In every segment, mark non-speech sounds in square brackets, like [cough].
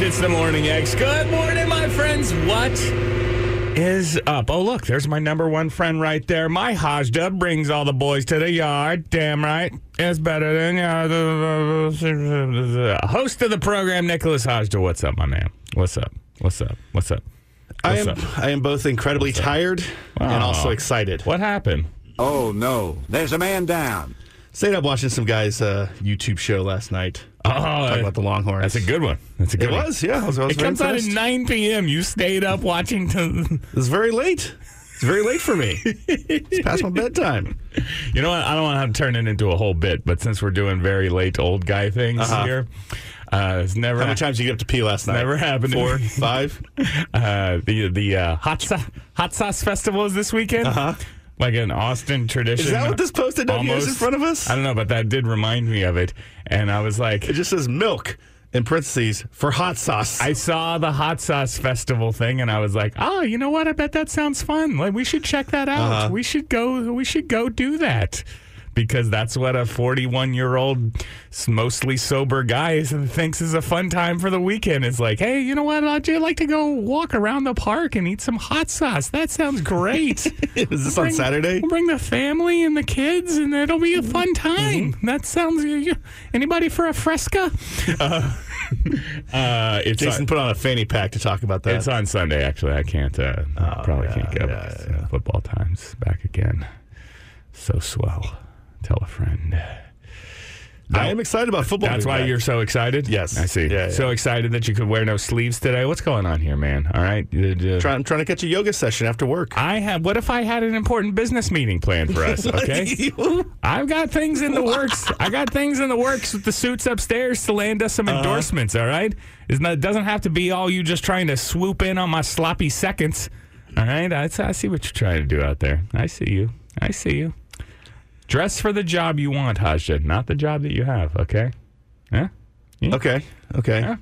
X. It's the Morning X. Good morning, my friends. What is up? Oh, look, there's my number one friend right there. My Hajda brings all the boys to the yard. Damn right. It's better than uh, the host of the program, Nicholas Hajda. What's up, my man? What's up? What's up? What's up? I am up? I am both incredibly tired and Oh. also excited. What happened? Oh no, there's a man down. Stayed up watching some guy's uh, YouTube show last night. Oh, Talking about the Longhorns. that's a good one. That's a good It one. was, yeah. I was, I was It comes out at 9 p.m. You stayed up watching. To, It was very late. It's very late for me. it's past my bedtime. [laughs] you know what? I don't want to turn it into a whole bit, but since we're doing very late old guy things Uh-huh. here, uh, it's never How many times did you get up to pee last night? Never happened Four, five. [laughs] Uh, the the uh, hot sauce hot sauce festival is this weekend. Uh-huh. Like an Austin tradition. Is that what this post-it note here is in front of us? I don't know, but that did remind me of it, and I was like, It just says milk in parentheses for hot sauce. I saw the hot sauce festival thing, and I was like, oh, you know what? I bet that sounds fun. Like we should check that out. Uh-huh. We should go. We should go do that. Because that's what a 41 year old, mostly sober guy is- thinks is a fun time for the weekend. It's like, hey, you know what? I'd like to go walk around the park and eat some hot sauce. That sounds great. [laughs] is this on Bring- Saturday? We'll bring the family and the kids, and it'll be a fun time. That sounds. you- Anybody for a fresca? [laughs] Uh, [laughs] uh, it's Jason on, put on a fanny pack to talk about that. it's on Sunday. Actually, I can't. Uh, probably yeah, can't go. yeah, because, uh, Football time's back again. So swell. Tell a friend. I am excited about football. That's why you're so excited. Yes. I see. Yeah, yeah. So excited that you could wear no sleeves today. What's going on here, man? All right. Uh, uh, Try- I'm trying to catch a yoga session after work. I have. What if I had an important business meeting planned for us? [laughs] Okay. [laughs] I've got things in the works. I got things in the works with the suits upstairs to land us some Uh-huh. endorsements. All right, It's not- it doesn't have to be all you just trying to swoop in on my sloppy seconds. All right, I, I see what you're trying to do out there. I see you. I see you. Dress for the job you want, Hajda, not the job that you have. Okay. Yeah. okay. Okay. Yeah.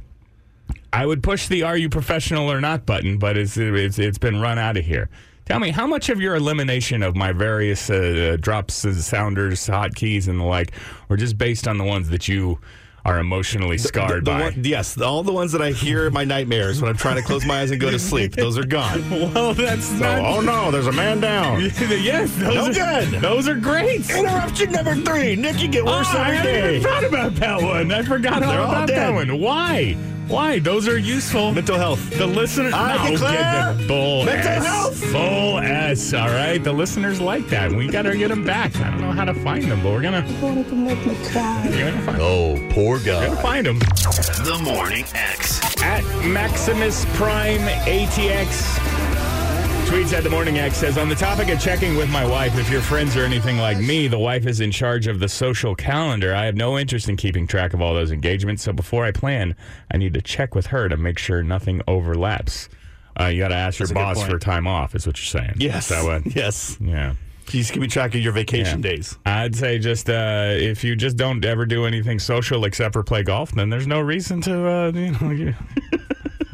I would push the "Are you professional or not?" button, but it's it's, it's been run out of here. Tell me, how much of your elimination of my various uh, drops, uh, sounders, hotkeys, and the like were just based on the ones that you are emotionally scarred The- the by? one- yes, all the ones that I hear in my nightmares when I'm trying to close my eyes and go to sleep, those are gone. [laughs] well, that's not. oh no, there's a man down. [laughs] yes, those No are good. Those are great. Interruption number three. Nick, you get Oh, worse I every hadn't day. even thought about that one. I forgot all They're all about that one. Why? Why? Those are useful. Mental health. The listener, I no, declare get the bull mental S. health. Full S. All right, the listeners like that. We got to get them back. I don't know how to find them, but we're gonna. We're gonna find, Oh, poor guy. You're gonna find them The Morning X. at Maximus Prime ATX. Tweets at the Morning X says on the topic of checking with my wife, if you're friends or anything like me, the wife is in charge of the social calendar. I have no interest in keeping track of all those engagements, so before I plan, I need to check with her to make sure nothing overlaps. Uh, you got to ask your That's good boss for time off, is what you're saying. Yes. Is that what? [laughs] Yes. Yeah. He's keeping track of your vacation Yeah. days. I'd say just uh, if you just don't ever do anything social except for play golf, then there's no reason to uh, you know you,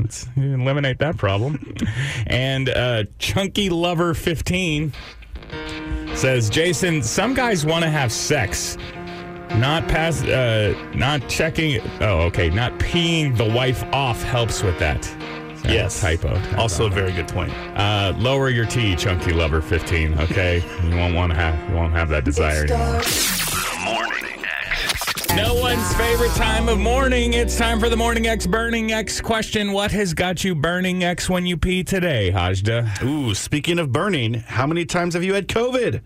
let's eliminate that problem. And uh, Chunky Lover 15 says, Jason, some guys want to have sex. Not pass, uh, not checking. Oh, okay. Not peeing the wife off helps with that. Uh, Yes. typo. typo. Also, a very good point. Uh, lower your T, Chunky Lover 15. Okay, you won't want to have you won't have that desire anymore. The Morning X. No one's favorite time of morning. It's time for the Morning X Burning X question. What has got you burning X when you pee today, Hajda? Ooh, speaking of burning, how many times have you had COVID?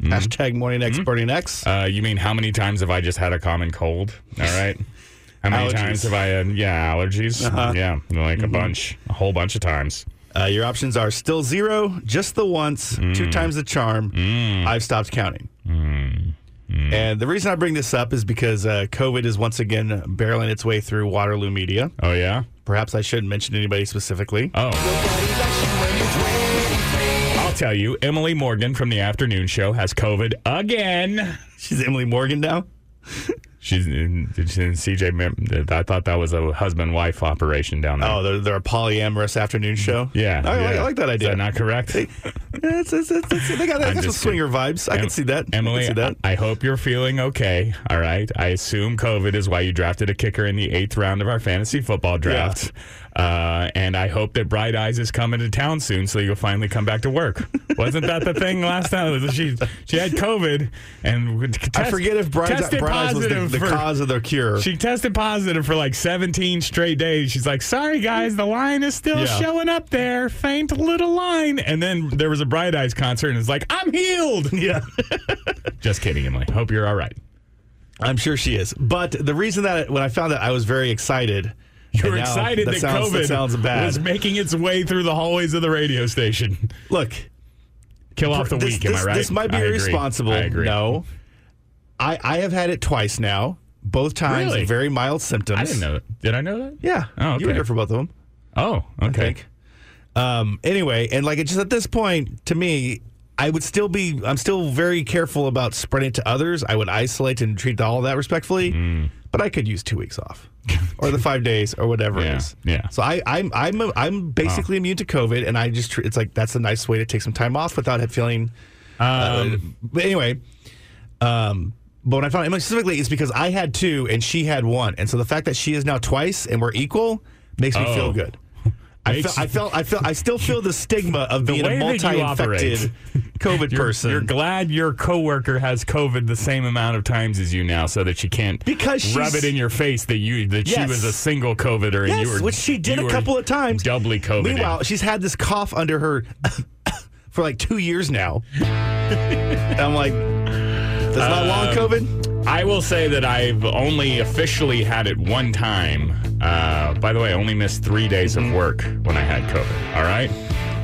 Hashtag morning X burning X. Uh, you mean how many times have I just had a common cold? All right. How many Allergies. times have I had, yeah, allergies? Uh-huh. Yeah, like a bunch, a whole bunch of times. Uh, your options are still zero, just the once, two times the charm. I've stopped counting. And the reason I bring this up is because uh, COVID is once again barreling its way through Waterloo media. Oh, yeah? Perhaps I shouldn't mention anybody specifically. Oh. I'll tell you, Emily Morgan from the afternoon show has COVID again. She's Emily Morgan now. [laughs] She's in, CJ. I thought that was a husband wife operation down there. Oh, they're, they're a polyamorous afternoon show. yeah, I, like- yeah. I like that Is idea. that not correct? It's, it's, it's, it's- they got, they I'm got some just swinger vibes. I can see that. Emily, can see that. I, I hope you're feeling okay. All right. I assume COVID is why you drafted a kicker in the eighth round of our fantasy football draft. Uh, and I hope that Bright Eyes is coming to town soon so you'll finally come back to work. Wasn't that the thing last time? She she had COVID and would I forget if Bright, tested Bright Eyes was the, the for- cause of the cure. She tested positive for like 17 straight days. She's like, sorry, guys, the line is still Yeah. showing up there. Faint little line. And then there was a Bright Eyes concert, and it's like, I'm healed. yeah. [laughs] Just kidding, Emily. Hope you're all right. I'm sure she is. But the reason that when I found that I was very excited. You and now excited that, sounds, COVID that sounds bad. was making its way through the hallways of the radio station. Look, Kill off the this, week, am this- I right? This might be I agree. irresponsible. I agree. No. I, I have had it twice now. Both times Really? very mild symptoms. I didn't know that. Did I know that? Yeah. Oh, You were okay. here for both of them. Oh, I okay. think. Um, anyway, and like it just at this point, to me, I would still be. I'm still very careful about spreading it to others. I would isolate and treat all of that respectfully. Mm. But I could use two weeks off, or the five days, or whatever Yeah, it is. yeah. So I, I'm I'm I'm basically immune to COVID, and I just it's like that's a nice way to take some time off without it feeling. uh, Um, but anyway, um, but when I found Emily specifically, it's because I had two and she had one, and so the fact that she is now twice and we're equal makes me Oh. feel good. I felt, I felt, I felt, I still feel the stigma of [laughs] being a way that you multi-infected COVID [laughs] you're, person. you're glad your coworker has COVID the same amount of times as you now, so that she can't Because rub it in your face that you that she was a single COVIDer and yes, you were which she did a couple of times. doubly COVID. Meanwhile, she's had this cough under her [coughs] for like two years now. [laughs] I'm like, that's not long Um, COVID. I will say that I've only officially had it one time. Uh, by the way, I only missed three days of work when I had COVID. All right.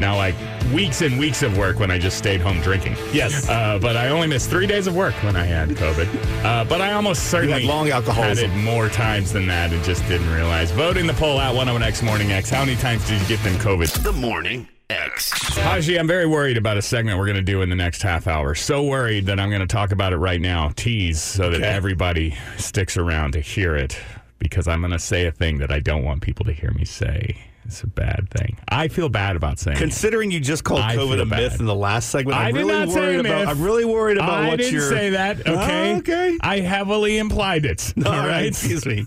Now, like weeks and weeks of work when I just stayed home drinking. Yes. Uh, but I only missed three days of work when I had COVID. Uh, but I almost certainly long had alcoholism. it more times than that and just didn't realize. Voting the poll out 101X Morning X. How many times did you get them COVID? The Morning X. Haji, I'm very worried about a segment we're going to do in the next half hour. So worried that I'm going to talk about it right now, tease, so that Okay. everybody sticks around to hear it, because I'm going to say a thing that I don't want people to hear me say. It's a bad thing. I feel bad about saying it. Considering you just called I COVID a myth in the last segment, I I'm did really not say worried myth. about. I'm really worried about I what didn't say that. [laughs] Oh, okay. Oh, okay. I heavily implied it. [laughs] All All right, right. excuse me.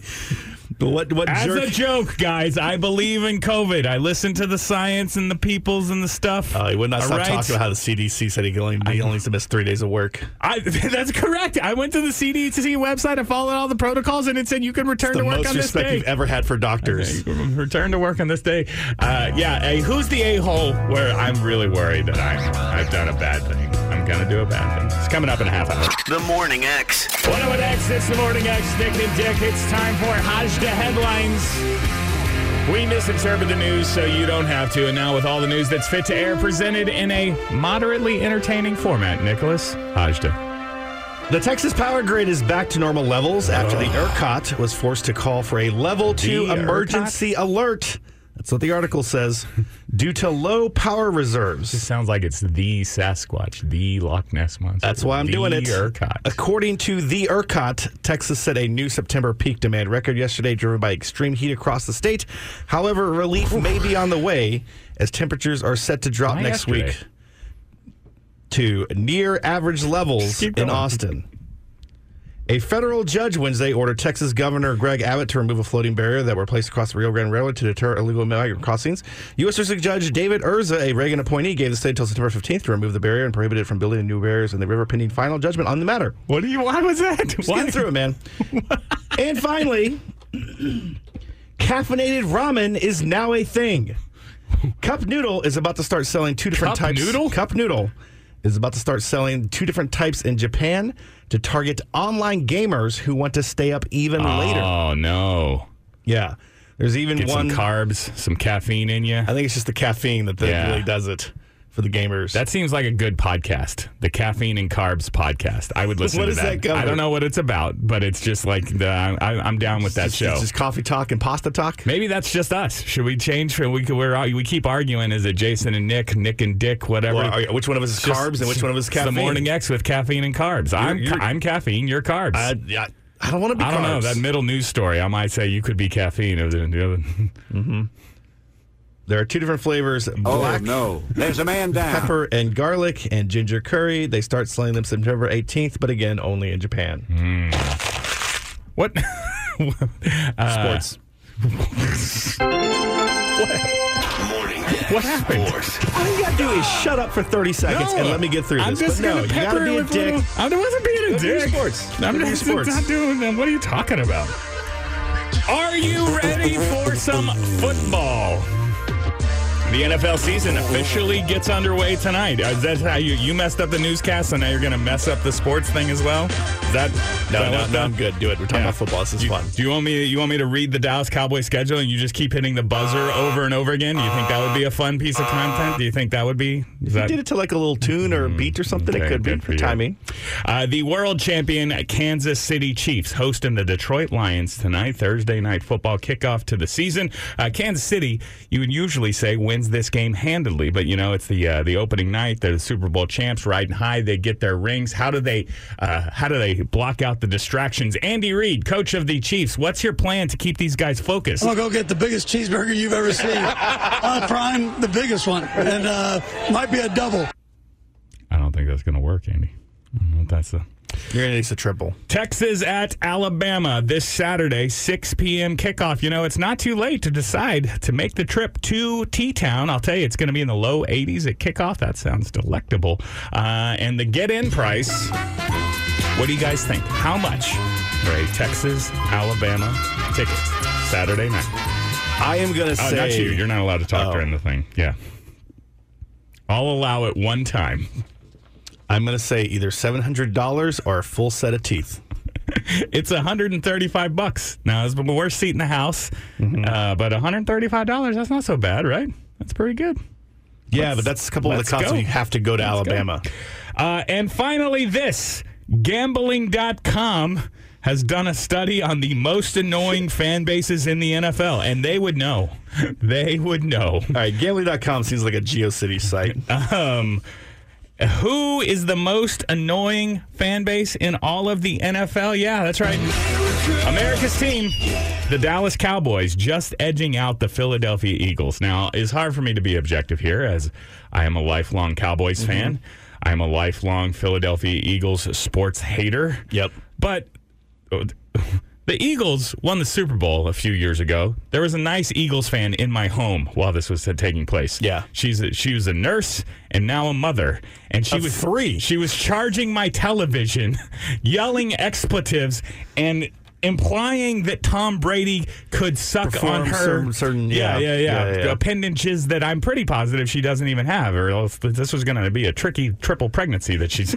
What what As jerk? a joke, guys, I believe in COVID. I listen to the science and the peoples and the stuff. Uh, he would not All stop right? talking about how the CDC said he only, he only miss three days of work. I, [laughs] that's correct. I went to the CDC website. I followed all the protocols, and it said you can return to work on this respect day. you've ever had for doctors. Return to work on this day. Uh, yeah. Hey, who's the a hole where I'm really worried that I'm I've done a bad thing? I'm gonna do a bad thing. It's coming up in a half hour. The Morning X. 101 X. It's the morning X. Nick and Dick. It's time for Hajda headlines. We misinterpret the news so you don't have to. And now, with all the news that's fit to air, presented in a moderately entertaining format, Nicholas Hajda. The Texas power grid is back to normal levels after the ERCOT was forced to call for a level two The emergency alert. That's what the article says. due to low power reserves. sounds like it's the Sasquatch, the Loch Ness monster. That's why I'm doing it. ERCOT. According to the ERCOT, Texas set a new September peak demand record yesterday, driven by extreme heat across the state. However, relief may be on the way as temperatures are set to drop Why next yesterday? week to near average levels keep in going. Austin. A federal judge Wednesday ordered Texas Governor Greg Abbott to remove a floating barrier that were placed across the Rio Grande Railroad to deter illegal migrant crossings. U.S. District Judge David Ezra, a Reagan appointee, gave the state until September 15th to remove the barrier and prohibited it from building new barriers in the river pending final judgment on the matter. What do you? Why was that? Just Why? through it, man. [laughs] and finally, caffeinated ramen is now a thing. Cup Noodle is about to start selling two different Cup types. Noodle? Cup Noodle is about to start selling two different types in Japan to target online gamers who want to stay up even later. Oh no! Yeah, there's even Get one. some carbs, some caffeine in you. I think it's just the caffeine that, that Yeah. really does it for the gamers. That seems like a good podcast. The caffeine and carbs podcast. I would [laughs] listen What to that. that? I don't know what it's about, but it's just like the, I, I'm down with that It's show. just coffee talk and pasta talk. Maybe that's just us. Should we change? We we're, uh, we keep arguing. Is it Jason and Nick, Nick and Dick, whatever? Well, which one of us is Just- carbs and which one of us is caffeine? The morning X with caffeine and carbs. I'm you're- I'm caffeine. You're carbs. I, yeah, I don't want to be. I don't know that middle news story. I might say you could be caffeine. Or the, the other. There are two different flavors: Oh black no, there's a man down. pepper and garlic, and ginger curry. They start selling them September 18th, but again, only in Japan. What? [laughs] Uh, Sports. Morning What happened? Sports. All you gotta do is shut up for 30 seconds and let me get through this. I'm this. just but no, gonna you gotta be a dick. little- I wasn't being a Go dick. sports. I'm Go just sports. not doing them. What are you talking about? Are you ready for some football? The NFL season officially gets underway tonight. Is that how you you messed up the newscast, and now you're going to mess up the sports thing as well? Is that is No, that no, no, I'm good. Do it. We're talking Yeah. about football. This is you, fun. Do you want me? You want me to read the Dallas Cowboys schedule, and you just keep hitting the buzzer over and over again? Do you think that would be a fun piece of content? Do you think that would be? If that, you did it to like a little tune or a beat or something, Okay, it could be for for timing. Uh, the world champion Kansas City Chiefs hosting the Detroit Lions tonight, Thursday night football kickoff to the season. Uh, Kansas City, you would usually say, wins this game handily, but you know it's the uh, the opening night. They're the Super Bowl champs, riding high. They get their rings. How do they uh, how do they block out the distractions? Andy Reid, coach of the Chiefs, what's your plan to keep these guys focused? I'm gonna go get the biggest cheeseburger you've ever seen. [laughs] uh, prime, the biggest one, and uh, might be a double. I don't think that's going to work, Andy. I don't know if that's the. You're gonna need a triple. Texas at Alabama this Saturday, 6 p.m. kickoff. You know, it's not too late to decide to make the trip to T Town. I'll tell you, it's going to be in the low 80s at kickoff. That sounds delectable. Uh, and the get in price, what do you guys think? How much for a Texas Alabama ticket Saturday night? I am gonna Oh, say not you. You're not allowed to talk Oh. during the thing. Yeah. I'll allow it one time. I'm gonna say either seven hundred dollars or a full set of teeth. [laughs] It's 135 bucks. Now it's the worst seat in the house, Mm-hmm. uh, but 135 dollars. That's not so bad, right? That's pretty good. Yeah, but that's a couple of the costs go. you have to go to Let's go. Alabama. Uh, and finally, this gambling.com has done a study on the most annoying [laughs] fan bases in the NFL, and they would know. [laughs] They would know. All right, gambling.com seems like a GeoCities site. Um, who is the most annoying fan base in all of the NFL? Yeah, that's right. America's team, the Dallas Cowboys, just edging out the Philadelphia Eagles. Now, it's hard for me to be objective here as I am a lifelong Cowboys mm-hmm. fan. I'm a lifelong Philadelphia Eagles sports hater. Yep. But the Eagles won the Super Bowl a few years ago. There was a nice Eagles fan in my home while this was taking place. Yeah. she's a, she was a nurse and now a mother, and she Of was three. She was charging my television, [laughs] yelling expletives and. Implying that Tom Brady could suck Perform on her certain- certain- yeah, yeah. yeah, yeah, appendages that I'm pretty positive she doesn't even have, or else this was going to be a tricky triple pregnancy that she's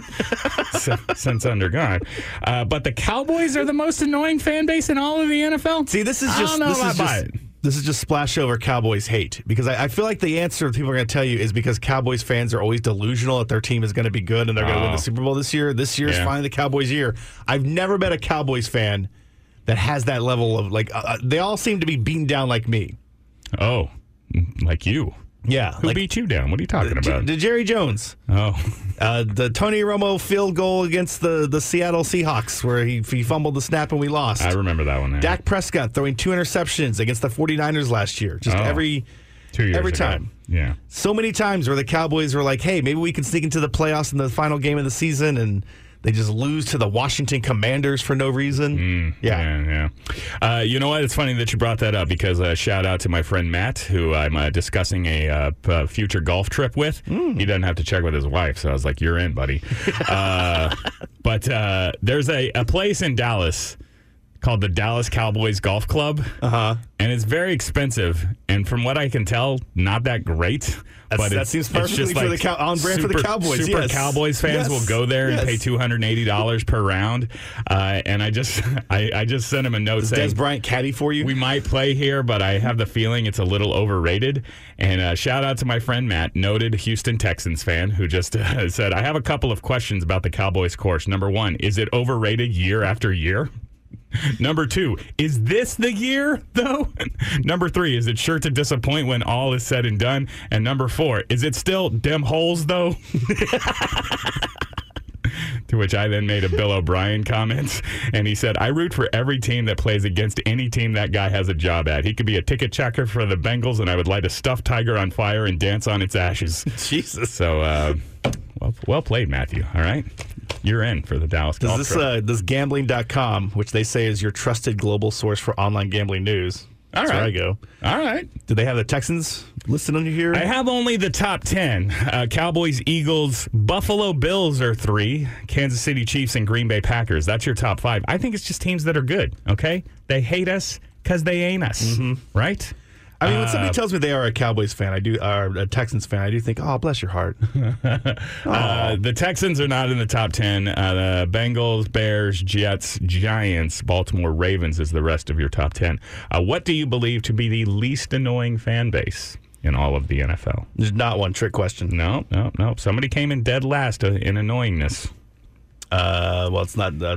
[laughs] since undergone. Uh, but the Cowboys are the most annoying fan base in all of the NFL. See, this is just this is just it. this is just splash over Cowboys hate because I, I feel like the answer people are going to tell you is because Cowboys fans are always delusional that their team is going to be good and they're going to win Oh. the Super Bowl this year. This year is Yeah. finally the Cowboys' year. I've never met a Cowboys fan that has that level of like. Uh, they all seem to be beaten down like me. Oh, like you. Yeah, Who like beat you down? What are you talking J- about? the Jerry Jones, oh, uh, the Tony Romo field goal against the the Seattle Seahawks where he, he fumbled the snap and we lost. I remember that one. There. Dak Prescott throwing two interceptions against the 49ers last year. Just Oh. every Two years every ago. time. Yeah. so many times where the Cowboys were like, "Hey, maybe we can sneak into the playoffs in the final game of the season," and they just lose to the Washington Commanders for no reason. yeah. Yeah, yeah. Uh, you know what? It's funny that you brought that up because uh, shout out to my friend Matt, who I'm uh, discussing a uh, p- uh, future golf trip with. He doesn't have to check with his wife, so I was like, "You're in, buddy." [laughs] uh, but uh, there's a, a place in Dallas called the Dallas Cowboys Golf Club, uh-huh. and it's very expensive. And from what I can tell, not that great. That's- but that seems perfectly for like the Cow- on brand for the Cowboys, Super yes. Cowboys fans Yes. will go there and Yes. pay two hundred and eighty dollars per round. Uh, and I just [laughs] I, I just sent him a note Is saying Dez Bryant caddy for you? we might play here, but I have the feeling it's a little overrated. And uh, shout out to my friend Matt, noted Houston Texans fan, who just [laughs] uh, said, I have a couple of questions about the Cowboys course. Number one, is it overrated year after year? Number two, is this the year, though? [laughs] number three, is it sure to disappoint when all is said and done? And number four, is it still dem holes, though? [laughs] [laughs] To which I then made a Bill O'Brien comment, and he said, "I root for every team that plays against any team that guy has a job at. He could be a ticket checker for the Bengals, and I would light a stuffed tiger on fire and dance on its ashes." [laughs] Jesus. So, uh, well, well played, Matthew. All right, you're in for the Dallas Does Golf this Trip. uh, does gambling.com, which they say is your trusted global source for online gambling news. All That's where. I go. All right. Do they have the Texans listed under here? I have only the top 10. Uh, Cowboys, Eagles, Buffalo Bills are three, Kansas City Chiefs, and Green Bay Packers. That's your top five. I think it's just teams that are good, okay? They hate us because they ain't us, right? I mean, when somebody Uh, tells me they are a Cowboys fan, I do, or a Texans fan, I do think, oh, bless your heart. [laughs] Uh, the Texans are not in the top 10. Uh, the Bengals, Bears, Jets, Giants, Baltimore Ravens is the rest of your top 10. Uh, what do you believe to be the least annoying fan base in all of the NFL? There's not one trick question. No, no, no. Somebody came in dead last uh, in annoyingness. Uh, well, it's not uh,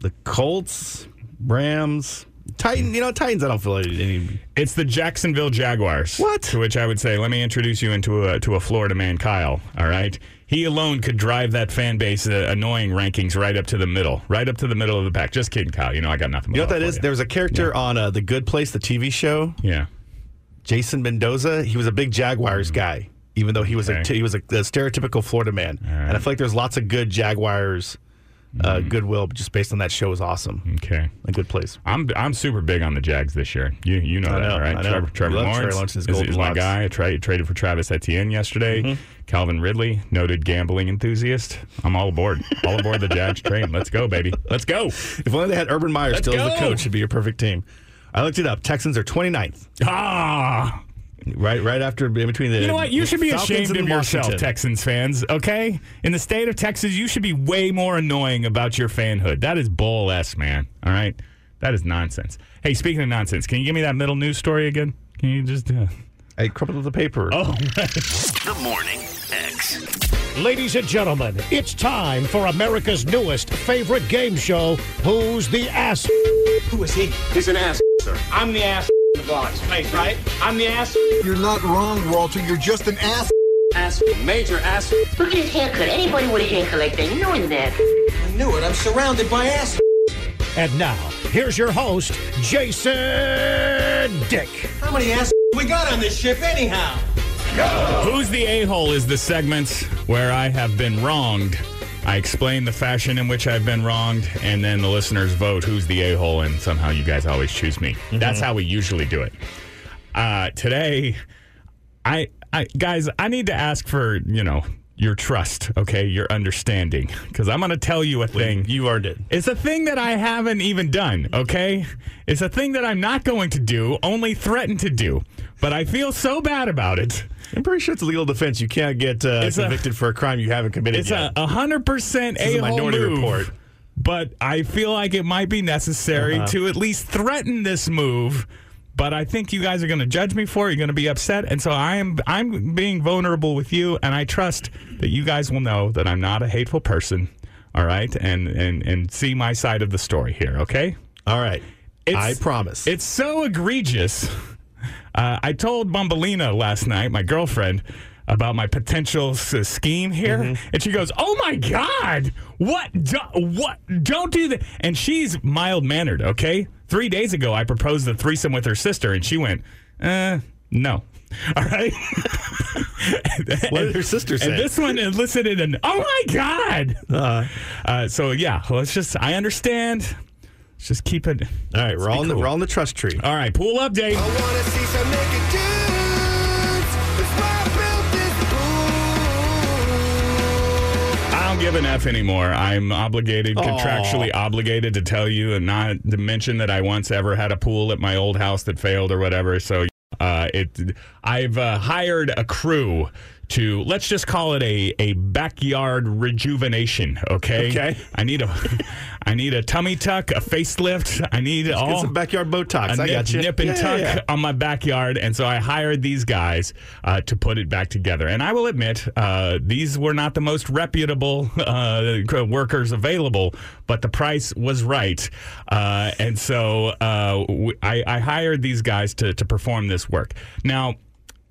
the Colts, Rams, Titan. You know, Titans. I don't feel like any. It's the Jacksonville Jaguars. What? To which I would say, let me introduce you into a to a Florida man, Kyle. All right, he alone could drive that fan base uh, annoying rankings right up to the middle, right up to the middle of the pack. Just kidding, Kyle. You know I got nothing. You know what that is? for There was a character on uh, the Good Place, the TV show. Yeah. Jason Mendoza. He was a big Jaguars guy, even though he was a Mm. He was a, a stereotypical Florida man. And I feel like there's lots of good Jaguars uh, Mm. goodwill just based on that show is awesome. Okay. A good place. I'm I'm super big on the Jags this year. You you know I that, know, right? I know. Trevor, Trevor love Trevor Lawrence, Lawrence is, Golden is my guy. I tra- traded for Travis Etienne yesterday. Mm-hmm. Calvin Ridley, noted gambling enthusiast. I'm all aboard. all aboard the Jags train. Let's go, baby. Let's go. If only they had Urban Meyer Let's still as the coach, it'd be a perfect team. I looked it up. Texans are 29th, Ah. Right right after in between the. You know what? You should be Falcons ashamed and of yourself, Texans fans, okay? In the state of Texas, you should be way more annoying about your fanhood. That is bull S, man. All right? That is nonsense. Hey, speaking of nonsense, can you give me that middle news story again? Can you just. Uh... I crumpled the paper. Oh, [laughs] The Morning X. Ladies and gentlemen, it's time for America's newest favorite game show, Who's the Ass? Who is he? He's an ass, sir. I'm the ass in the. Right, right? I'm the ass. You're not wrong, Walter. You're just an ass. Ass. Major ass. Look at his haircut. Anybody with a haircut like that you knows that. I knew it. I'm surrounded by ass. And now, here's your host, Jason Dick. How many ass we got on this ship anyhow? Who's the a hole is the segment where I have been wronged. I explain the fashion in which I've been wronged, and then the listeners vote who's the a hole, and somehow you guys always choose me. That's how we usually do it. Uh, today, I, I, guys, I need to ask for you know your trust, okay, your understanding, because I'm going to tell you a thing. You earned it. It's a thing that I haven't even done, okay? It's a thing that I'm not going to do, only threaten to do. But I feel so bad about it. I'm pretty sure it's a legal defense. You can't get uh, It's a- convicted for a crime you haven't committed It's yet. a hundred percent This is a minority move, report. But I feel like it might be necessary Uh-huh. to at least threaten this move. But I think you guys are going to judge me for it. You're going to be upset, and so I am. I'm being vulnerable with you, and I trust that you guys will know that I'm not a hateful person. All right, and and and see my side of the story here. Okay. All right. I promise. It's so egregious. Uh, I told Bumbelina last night, my girlfriend, about my potential s- scheme here, Mm-hmm. and she goes, "Oh my God, what? Do, what? Don't do that!" And she's mild mannered. Okay, three days ago, I proposed a threesome with her sister, and she went, "Uh, no." [laughs] All right. [laughs] What did her sister say? And this one elicited an "Oh my God!" Uh, so yeah, let's just. I understand. Let's just keep it. all right, we're all, in the, we're all in the trust tree. All right, pool update. wanna see some naked dudes. That's I built this I don't give an F anymore. I'm obligated, Aw. contractually obligated to tell you and not to mention that I once ever had a pool at my old house that failed or whatever. So uh, it, I've uh, hired a crew to let's just call it a a backyard rejuvenation. Okay. Okay. I need a [laughs] I need a tummy tuck, a facelift. I need all Get some backyard Botox. a I nip, got you. nip and Yeah, tuck yeah, yeah. on my backyard, and so I hired these guys uh, to put it back together. And I will admit, uh, these were not the most reputable uh, [laughs] workers available, but the price was right, uh, and so uh, w- I, I hired these guys to to perform this work. Now.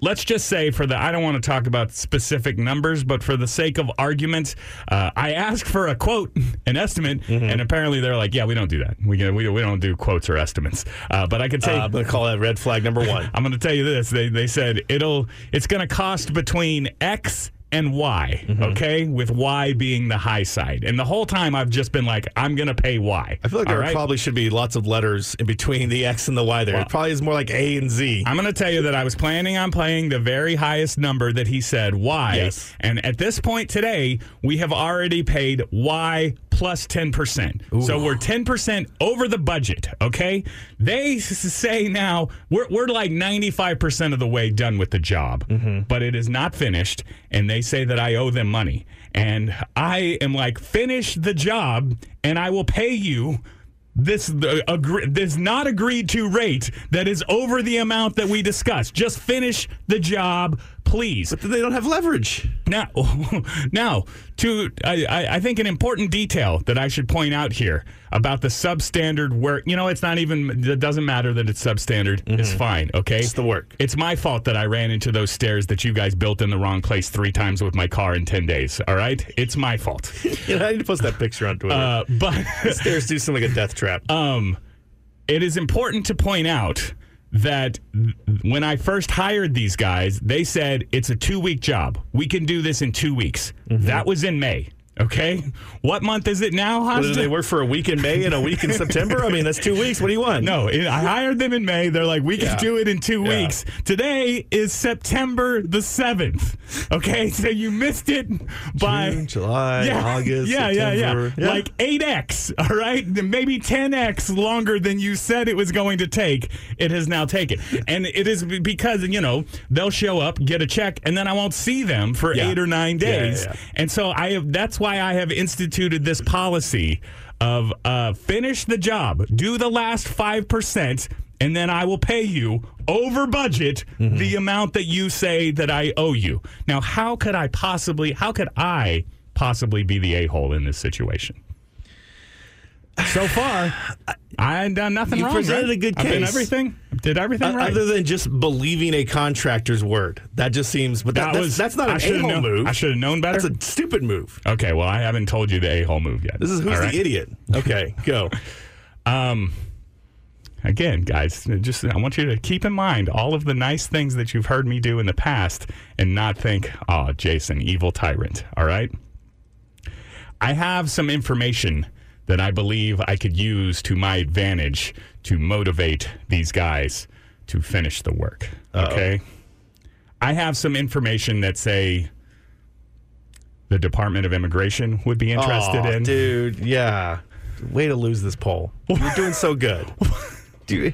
Let's just say for the I don't want to talk about specific numbers, but for the sake of argument, uh, I asked for a quote, an estimate, Mm-hmm. and apparently they're like, "Yeah, we don't do that. We we, we don't do quotes or estimates." Uh, but I could say. Uh, I'm going to call that red flag number one. [laughs] I'm going to tell you this. They they said it'll it's going to cost between X and Y, Mm-hmm. okay? With Y being the high side. And the whole time I've just been like I'm going to pay Y. I feel like there right? probably should be lots of letters in between the X and the Y there. it probably is more like A and Z. I'm going to tell you that I was planning on playing the very highest number that he said, Y. Yes. And at this point today, we have already paid Y plus 10%. So we're 10% over the budget, okay? They say now we're, we're like 95% of the way done with the job, but it is not finished. And they say that I owe them money. And I am like, finish the job and I will pay you this uh, agree, this not agreed to rate that is over the amount that we discussed. Just finish the job, please. But they don't have leverage. Now, [laughs] now to I, I think an important detail that I should point out here about the substandard work. You know, it's not even. It doesn't matter that it's substandard. It's fine. Okay, It's the work. It's my fault that I ran into those stairs that you guys built in the wrong place three times with my car in ten days. All right, it's my fault. [laughs] You know, I need to post that picture on Twitter. Uh, but [laughs] Stairs do seem like a death trap. Um, it is important to point out that when I first hired these guys, they said it's a two week job. We can do this in two weeks. Mm-hmm. That was in May. Okay. What month is it now, What, Hostin? they work for a week in May and a week in [laughs] September? I mean, that's two weeks. What do you want? No, it, I hired them in May. They're like, we can Yeah. do it in two Yeah. weeks. Today is September the 7th. Okay, [laughs] so you missed it by June, July, August, Yeah, yeah, yeah, September. Yeah. Like 8x, all right? Maybe 10x longer than you said it was going to take. It has now taken. And it is because, you know, they'll show up, get a check, and then I won't see them for Yeah. eight or nine Yeah, yeah, days. yeah. And so I have that's why I have instituted this policy of uh, finish the job, do the last 5%, and then I will pay you over budget Mm-hmm. the amount that you say that I owe you. Now, how could I possibly, how could I possibly be the a hole in this situation? So far, I ain't done nothing You wrong. presented right? a good I've done case. everything. Did everything Uh, right. Other than just believing a contractor's word, that just seems. But that, That was- that's not I an should've a-hole known- move. I should've known better. That's a stupid move. okay, well, I haven't told you the a hole move yet. This is who's All right? the idiot. Okay, go. [laughs] um, again, guys, just I want you to keep in mind all of the nice things that you've heard me do in the past and not think, oh, Jason, evil tyrant. All right. I have some information that I believe I could use to my advantage to motivate these guys to finish the work. Okay. I have some information that say the Department of Immigration would be interested Aw, in. dude. Yeah, way to lose this poll. You're doing so good. [laughs] Dude.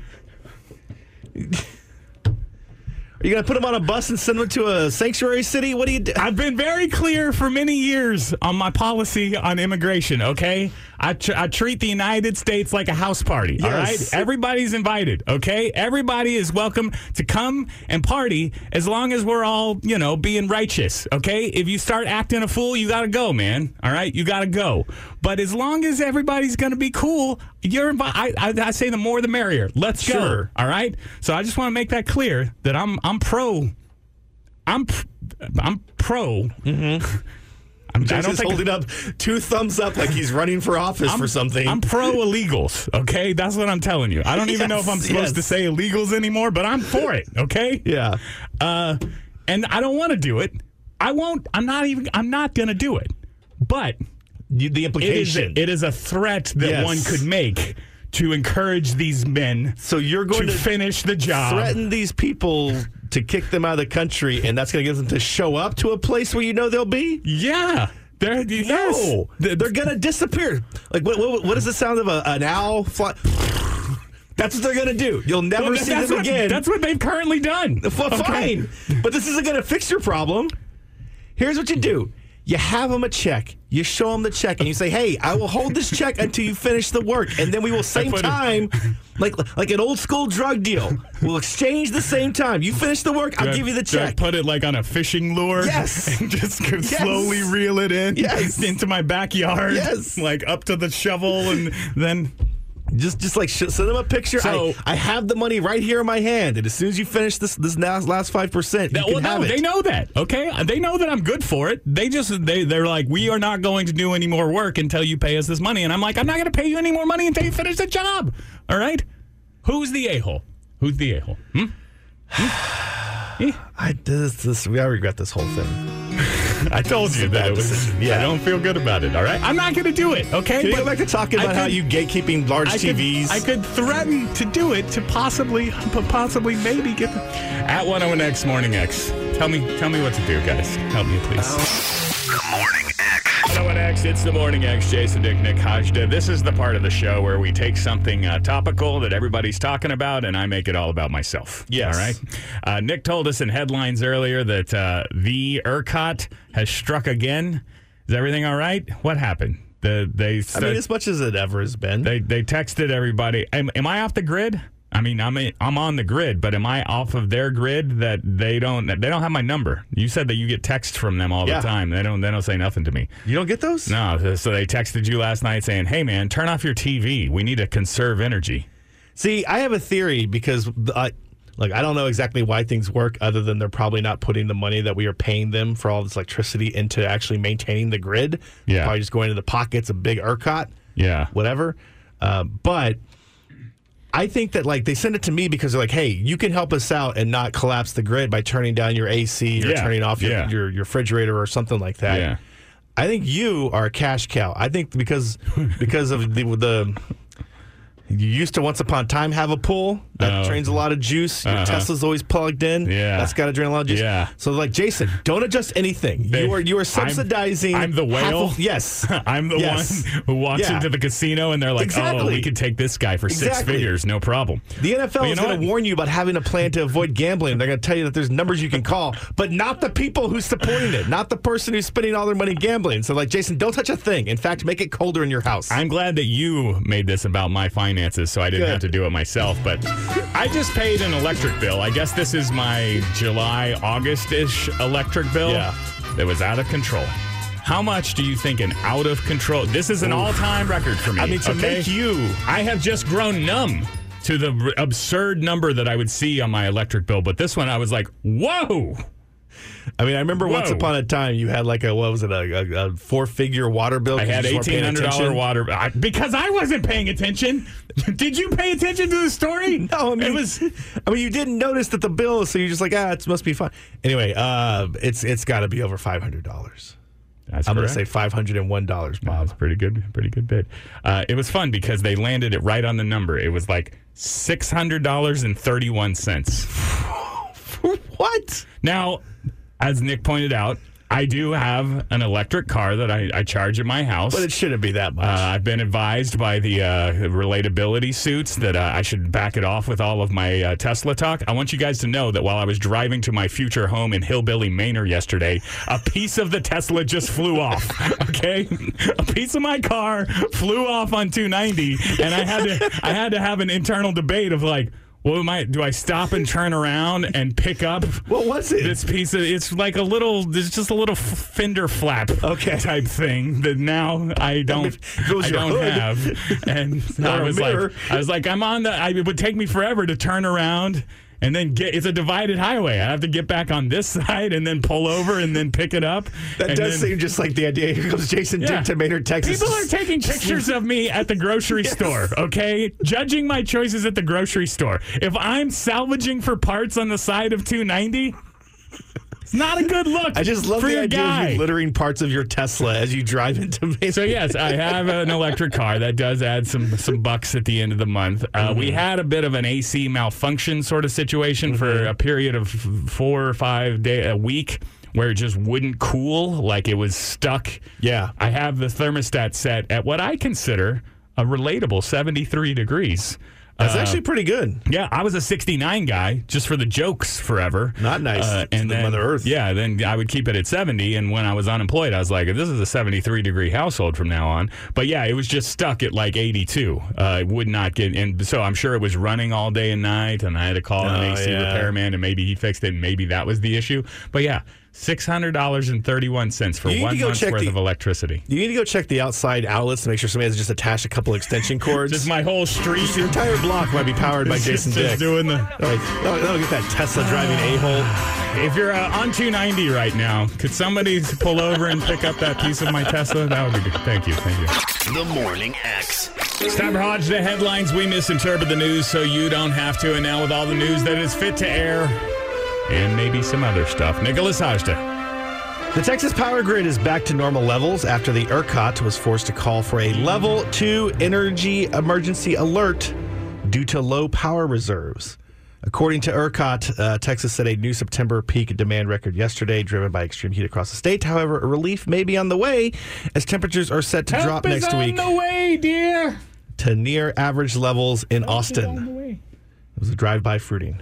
Are you gonna put them on a bus and send them to a sanctuary city? What do you do? I've been very clear for many years on my policy on immigration, okay? I, tr- I treat the United States like a house party, all right? Everybody's invited, okay? Everybody is welcome to come and party as long as we're all, you know, being righteous, okay? If you start acting a fool, you gotta go, man, all right? You gotta go. But as long as everybody's gonna be cool, you're invited. I, I, I say the more the merrier. Let's go, Sure. all right? So I just wanna make that clear that I'm, I'm pro. I'm, I'm pro. Mm-hmm. [laughs] I'm, I don't think holding up two thumbs up like he's running for office I'm, for something. I'm pro illegals. Okay, that's what I'm telling you. I don't even know if I'm supposed yes. to say illegals anymore, but I'm for it. Okay. yeah. Uh, and I don't want to do it. I won't. I'm not even. I'm not going to do it. But You- the it is. implication. It is a threat that Yes. one could make to encourage these men so you're going to to, finish the job. threaten these people to kick them out of the country, and that's going to get them to show up to a place where you know they'll be. Yeah. They're, yes. No, they're, going to disappear. Like what, what? What is the sound of a, an owl fly? That's what they're going to do. You'll never Well, see them what, again. That's what they've currently done. Well, Okay. fine. But this isn't going to fix your problem. Here's what you do. You have them a check. You show them the check, and you say, "Hey, I will hold this check until you finish the work, and then we will [laughs] same time, like like an old school drug deal. We'll exchange the same time. You finish the work, I'll I- give you the do check. put it like on a fishing lure. Yes. [laughs] And just go slowly reel it in. Yes. Into my backyard. Yes. Like up to the shovel and then Just, just like send them a picture. So- I, I have the money right here in my hand, and as soon as you finish this, this last five percent, you No, can well, have no, it. they know that. Okay, they know that I'm good for it. They just they they're like, we are not going to do any more work until you pay us this money. And I'm like, I'm not going to pay you any more money until you finish the job. All right. Who's the a hole? Who's the a hole? Hmm? [sighs] I this, this, I regret this whole thing. [laughs] I told you that it was. decision. Yeah, Yeah. I don't feel good about it. All right, I'm not going to do it. Okay, Can you But go back to talking I about how you gatekeeping large I could, TVs? I could threaten to do it to possibly, possibly, maybe get the, at 101X Morning X. Tell me, tell me what to do, guys. Help me, please. The Morning X. 101X, it's the Morning X. Jason Dick, Nick Hajda. This is the part of the show where we take something uh, topical that everybody's talking about, and I make it all about myself. Yes. All right. Uh, Nick told us in headlines earlier that uh, the ERCOT has struck again. Is everything all right? What happened? The, they I mean, as much as it ever has been. they they texted everybody. Am, am I off the grid? I mean, I'm I'm on the grid, but am I off of their grid that they don't they don't have my number? You said that you get texts from them all Yeah. the time. They don't they don't say nothing to me. you don't get those? No, so they texted you last night saying, "Hey man, turn off your TV. We need to conserve energy." See, I have a theory because I, like, I don't know exactly why things work, other than they're probably not putting the money that we are paying them for all this electricity into actually maintaining the grid. Yeah. probably just going into the pockets of big ERCOT. Yeah. whatever. Uh, but I think that like they send it to me because they're like, hey, you can help us out and not collapse the grid by turning down your AC or Yeah, turning off your, yeah. your your refrigerator or something like that. Yeah. I think you are a cash cow. I think because because of the the you used to once upon a time have a pool that Oh. drains a lot of juice. Your Uh-huh. Tesla's always plugged in. Yeah. that's got to drain a lot of juice. Yeah. So like Jason, don't adjust anything. They- you are you are I'm- subsidizing. I'm the whale? of- yes, [laughs] I'm the Yes. one who walks Yeah. into the casino and they're like, "Oh, we could take this guy for six figures, no problem." The NFL is going to warn you about having a plan to avoid gambling. They're going to tell you that there's numbers you can call, but not the people who's supporting it, not the person who's spending all their money gambling. So, like, Jason, don't touch a thing. In fact, make it colder in your house. I'm glad that you made this about my finances so I didn't Good. have to do it myself. But I just paid an electric bill. I guess this is my July, August ish electric bill. Yeah. That was out of control. How much do you think an out of control? This is an all time record for me. I mean, to okay? make you. I have just grown numb to the absurd number that I would see on my electric bill. But this one, I was like, whoa. I mean, I remember once upon a time you had like a, what was it, a, a, a four figure water bill? I had you just weren't paying eighteen hundred dollar water I, because I wasn't paying attention. [laughs] Did you pay attention to the story? [laughs] No, I mean, it was. I mean, you didn't notice that the bill, so you're just like, ah, it must be fine. Anyway, uh, it's it's got to be over five hundred dollars. That's I'm going to say five hundred and one dollars, Bob. that's pretty good, pretty good bid. Uh, it was fun because they landed it right on the number. It was like six hundred dollars and thirty one cents. [laughs] what? Now, as Nick pointed out, I do have an electric car that I, I charge at my house. But it shouldn't be that much. Uh, I've been advised by the uh, relatability suits that uh, I should back it off with all of my uh, Tesla talk. I want you guys to know that while I was driving to my future home in Hillbilly Manor yesterday, a piece of the Tesla just flew off. [laughs] Okay, a piece of my car flew off on 290, and I had to I had to have an internal debate of like. Well, am I, do I stop and turn around and pick up what was it? this piece of it's like a little It's just a little fender flap Okay. type thing that now I don't I don't hood have and [laughs] I was like I was like I'm on the I, it would take me forever to turn around and then get it's a divided highway I have to get back on this [laughs] side and then pull over and then pick it up That does then- seem just like the idea. Here comes Jason Yeah. Dick to Manor, Texas. People are taking pictures of me at the grocery [laughs] store, okay? Judging my choices at the grocery store. If I'm salvaging for parts on the side of 290, it's not a good look. [laughs] I just love for the idea guy. of you littering parts of your Tesla as you drive into [laughs] Manor. So yes, I have an electric car that does add some some bucks at the end of the month. Uh, We had a bit of an AC malfunction sort of situation for a period of four or five day a week where it just wouldn't cool, like it was stuck. Yeah. I have the thermostat set at what I consider a relatable 73 degrees. That's Uh, actually pretty good. yeah, I was a 69 guy just for the jokes forever. Not nice to and the then, Mother Earth. Yeah, then I would keep it at 70. And when I was unemployed, I was like, this is a 73 degree household from now on. But yeah, it was just stuck at like 82. Uh, it would not get in. So I'm sure it was running all day and night. And I had to call an Oh, AC yeah. repairman and maybe he fixed it. And maybe that was the issue. But yeah, Six hundred dollars and thirty-one cents for one month's worth the- of electricity. You need to go check the outside outlets to make sure somebody has just attached a couple extension [laughs] cords. Just my whole street. Your entire block might be powered by [laughs] It's Jason just, Dick. just doing the. Like, that'll, that'll get that Tesla driving [sighs] a hole. If you're uh, on 290 right now, could somebody pull over and pick up that piece of my Tesla? That would be good. Thank you. Thank you. The Morning X. It's time for Hajda headlines. We misinterpret the news so you don't have to. And now with all the news that is fit to air and maybe some other stuff. Nicholas Hajda. The Texas power grid is back to normal levels after the ERCOT was forced to call for a level two energy emergency alert due to low power reserves. According to ERCOT, uh, Texas set a new September peak demand record yesterday, driven by extreme heat across the state. However, a relief may be on the way as temperatures are set to drop Help is next on week the way, dear. to near average levels in Austin. It was a drive-by fruiting.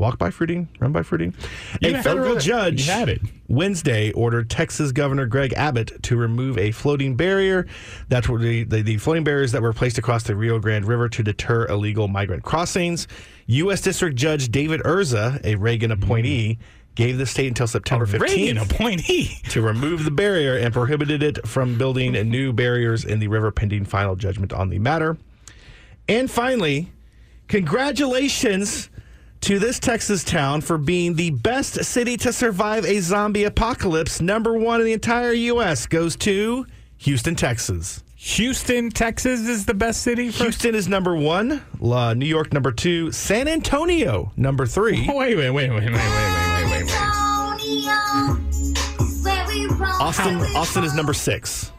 Walk by fruiting, run by fruiting. You a federal judge had it. Wednesday ordered Texas Governor Greg Abbott to remove a floating barrier that were the, the, the floating barriers that were placed across the Rio Grande River to deter illegal migrant crossings. U.S. District Judge David Ezra, a Reagan appointee, gave the state until September 15th Reagan appointee. to remove the barrier and prohibited it from building new barriers in the river pending final judgment on the matter. And finally, congratulations to this Texas town for being the best city to survive a zombie apocalypse. Number one in the entire U.S. goes to Houston, Texas. Houston, Texas is the best city for. Houston is number one, La, New York number two, San Antonio number three. Oh, [laughs] wait, wait, wait, wait, wait, wait, wait, wait, wait, wait. Austin, Austin is number six.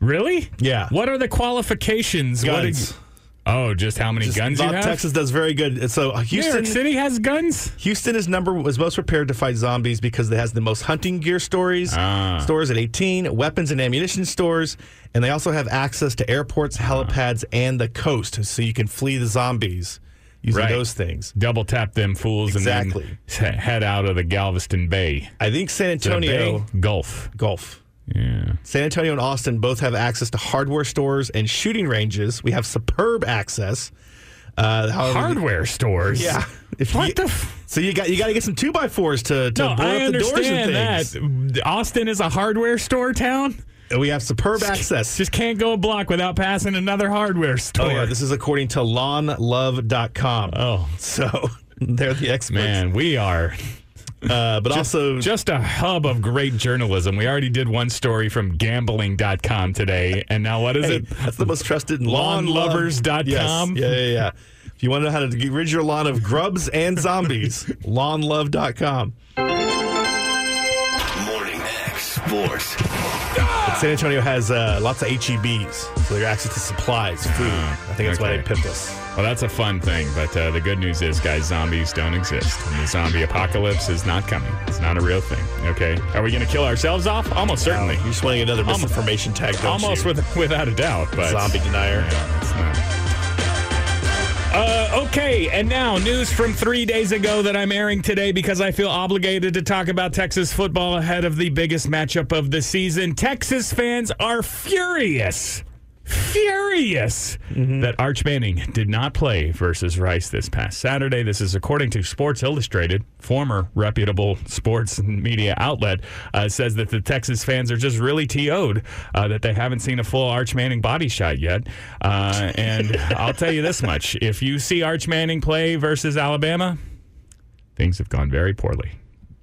Really? Yeah. What are the qualifications? What Guns. Oh, just how many Just guns you have? Texas does very good. So uh, New Houston, York City has guns. Houston is number was most prepared to fight zombies because it has the most hunting gear stories Ah. stores at 18, weapons and ammunition stores, and they also have access to airports, helipads, and the coast, so you can flee the zombies using Right. those things. Double tap them fools Exactly. and then head out of the Galveston Bay. I think San Antonio? Gulf. Gulf. Yeah. San Antonio and Austin both have access to hardware stores and shooting ranges. We have superb access. Uh, however, Hardware stores. Yeah. If What you- the? F- so you got you got to get some two by fours to to no, blow I up the doors and things. that. Austin is a hardware store town. We have superb access. Just can't go a block without passing another hardware store. Oh yeah, this is according to lawnlove.com. Oh. So [laughs] they're the experts. Man, we are Uh, but also just a hub of great journalism. We already did one story from gambling.com today. And now what is hey, it? that's the most trusted lawn love- Lawnlovers.com? Yes. Yeah, yeah, yeah. If you want to know how to get rid of your lawn of grubs and zombies, [laughs] lawnlove.com. Morning X Sports. San Antonio has uh, lots of HEBs, so have access to supplies, food. I think that's why okay. they pipped us. Well, that's a fun thing, but uh, the good news is, guys, zombies don't exist. And the zombie apocalypse is not coming. It's not a real thing. Okay, are we going to kill ourselves off? Almost certainly. You're just wanting another misinformation tag, don't Almost you? with, without a doubt. But Zombie denier. Yeah, it's not. Uh, okay, and now news from three days ago that I'm airing today because I feel obligated to talk about Texas football ahead of the biggest matchup of the season. Texas fans are furious, furious that Arch Manning did not play versus Rice this past Saturday. This is according to Sports Illustrated, former reputable sports media outlet, uh, says that the Texas fans are just really TO'd uh, that they haven't seen a full Arch Manning body shot yet. Uh, and [laughs] I'll tell you this much if you see Arch Manning play versus Alabama, things have gone very poorly.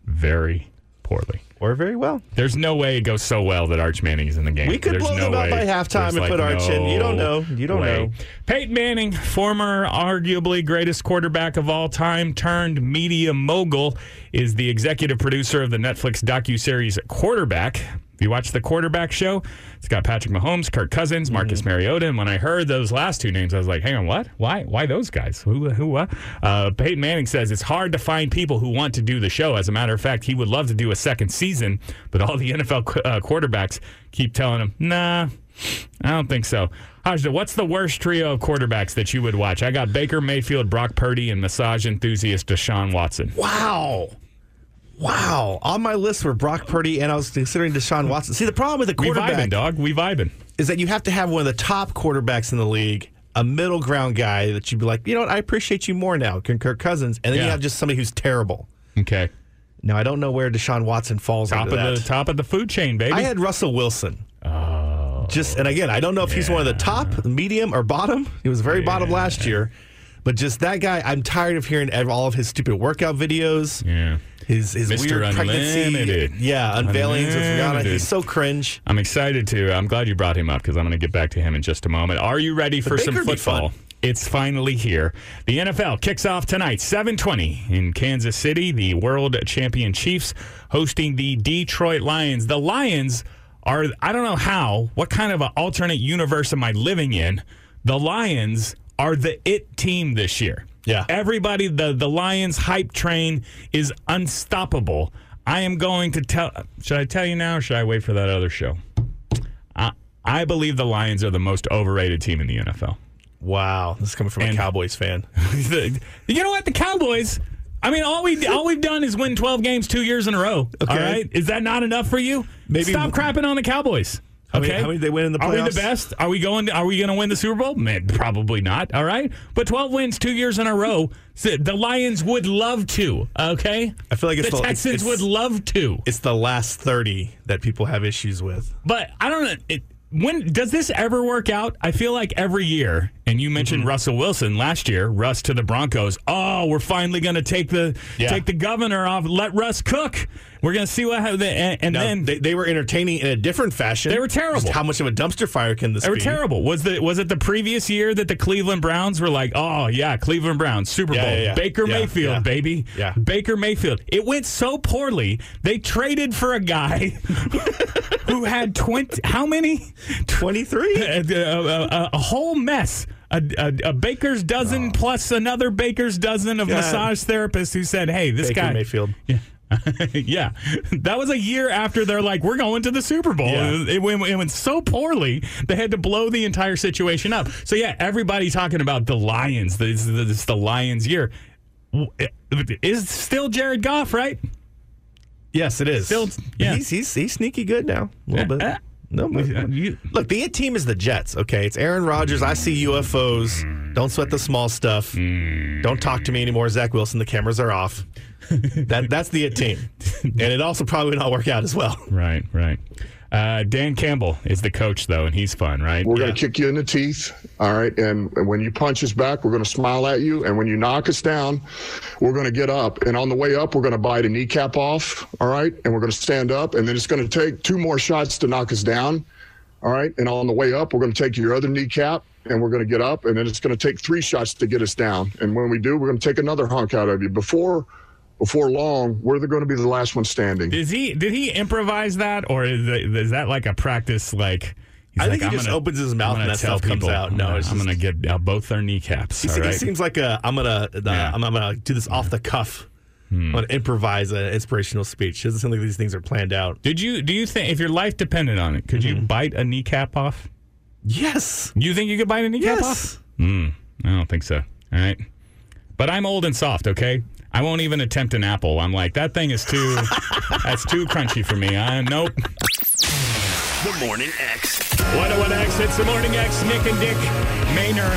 Very poorly. Or very well. There's no way it goes so well that Arch Manning is in the game. We could There's blow no them out by halftime There's and put Arch in. You don't know. You don't way. know. Peyton Manning, former arguably greatest quarterback of all time, turned media mogul, is the executive producer of the Netflix docuseries Quarterback. If you watch the Quarterback show, it's got Patrick Mahomes, Kirk Cousins, Marcus Mm-hmm. Mariota. And when I heard those last two names, I was like, hang on, what? Why? Why those guys? Who? Who? What? Uh, Peyton Manning says it's hard to find people who want to do the show. As a matter of fact, he would love to do a second season, but all the [laughs] NFL qu- uh, quarterbacks keep telling him, nah, I don't think so. Hajda, what's the worst trio of quarterbacks that you would watch? I got Baker Mayfield, Brock Purdy, and massage enthusiast Deshaun Watson. Wow. Wow. On my list were Brock Purdy, and I was considering Deshaun Watson. See, the problem with the We quarterback vibing, dog. We vibing. is that you have to have one of the top quarterbacks in the league, a middle ground guy that you'd be like, you know what, I appreciate you more now, Kirk Cousins, and then you have just somebody who's terrible. Okay. Now I don't know where Deshaun Watson falls Top of that. the top of the food chain, baby. I had Russell Wilson. Oh. Just and again, I don't know if he's one of the top, medium, or bottom. He was very bottom last year. But just that guy, I'm tired of hearing all of his stupid workout videos. yeah. His his Mr. weird pregnancy. Unlimited. Yeah, unveilings with Rihanna. He's so cringe. I'm excited to. I'm glad you brought him up because I'm going to get back to him in just a moment. Are you ready for some Baker would be football? It's finally here. The NFL kicks off tonight, 7:20 in Kansas City. The world champion Chiefs hosting the Detroit Lions. The Lions are I don't know how, what kind of an alternate universe am I living in? The Lions are the it team this year. Yeah. Everybody the the Lions hype train is unstoppable. I am going to tell should I tell you now or should I wait for that other show? I I believe the Lions are the most overrated team in the NFL. Wow, this is coming from And- a Cowboys fan. [laughs] The- you know what? The Cowboys. I mean, all we all we've done is win twelve games two years in a row. Okay. All right, is that not enough for you? Maybe- stop crapping on the Cowboys. How many- Okay, how many did they win in the Are we the best? Are we going? Are we going to win the Super Bowl? Man, probably not. All right, but twelve wins two years in a row. The Lions would love to. Okay, I feel like it's the the- Texans it's- would love to. It's the last thirty that people have issues with. But I don't know. It, when does this ever work out? I feel like every year, and you mentioned Mm-hmm. Russell Wilson last year, Russ to the Broncos. Oh, we're finally going to take the Yeah. take the governor off. Let Russ cook. We're going to see what happens. And, Now, then they, they were entertaining in a different fashion. They were terrible. Just how much of a dumpster fire can this they were terrible. Was the was it the previous year that the Cleveland Browns were like, oh yeah, Cleveland Browns Super Bowl, Yeah, yeah, yeah. Baker Mayfield, baby, Yeah. Baker Mayfield. It went so poorly. They traded for a guy [laughs] who had twenty. How many? Twenty three. a, a- a- a whole mess. A, a, a baker's dozen oh. plus another baker's dozen of God. massage therapists who said, "Hey, this Baker guy." Mayfield. Yeah. [laughs] yeah, that was a year after they're like, we're going to the Super Bowl. Yeah. It, went, it went so poorly, they had to blow the entire situation up. So, yeah, everybody talking about the Lions. This, this is the Lions year. Is still Jared Goff, right? Yes, it is. Still- yeah. he's, he's he's sneaky good now. A little Uh, uh, bit. No, but you- look, the it team is the Jets. Okay, it's Aaron Rodgers. I see UFOs. Don't sweat the small stuff. Don't talk to me anymore, Zach Wilson. The cameras are off. [laughs] that that's the it team, and it also probably would not work out as well. Right, right. Uh, Dan Campbell is the coach, though, and he's fun, right? We're going to kick you in the teeth. All right. And, and when you punch us back, we're going to smile at you. And when you knock us down, we're going to get up. And on the way up, we're going to bite a kneecap off. All right. And we're going to stand up. And then it's going to take two more shots to knock us down. All right. And on the way up, we're going to take your other kneecap and we're going to get up. And then it's going to take three shots to get us down. And when we do, we're going to take another hunk out of you. Before. Before long, we're going to be the last one standing. Is he? Did he improvise that, or is that, is that like a practice? Like he's I like, think he I'm just gonna- opens his mouth and that tell stuff comes out. No, I'm just- going to get uh, both their kneecaps. He, all se- he seems like a I'm gonna uh, Yeah. I'm, I'm gonna do this off the cuff. I'm gonna improvise an inspirational speech. It doesn't seem like these things are planned out. Did you? Do you think if your life depended on it, could you Mm-hmm. bite a kneecap off? Yes. You think you could bite a kneecap Yes. off? Hmm. I don't think so. All right. But I'm old and soft. Okay. I won't even attempt an apple. I'm like that thing is too. [laughs] that's too crunchy for me. I nope. The Morning X. 101X, it's the Morning X, Nick and Dick Manor.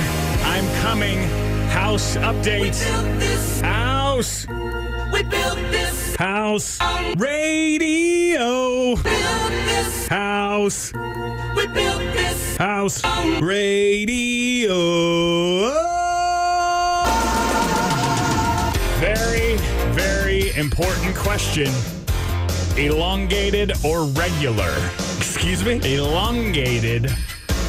I'm coming. House updates. House. We built this, House. Radio. House. we built this. House. Radio. Very, very important question. Elongated or regular? Excuse me. Elongated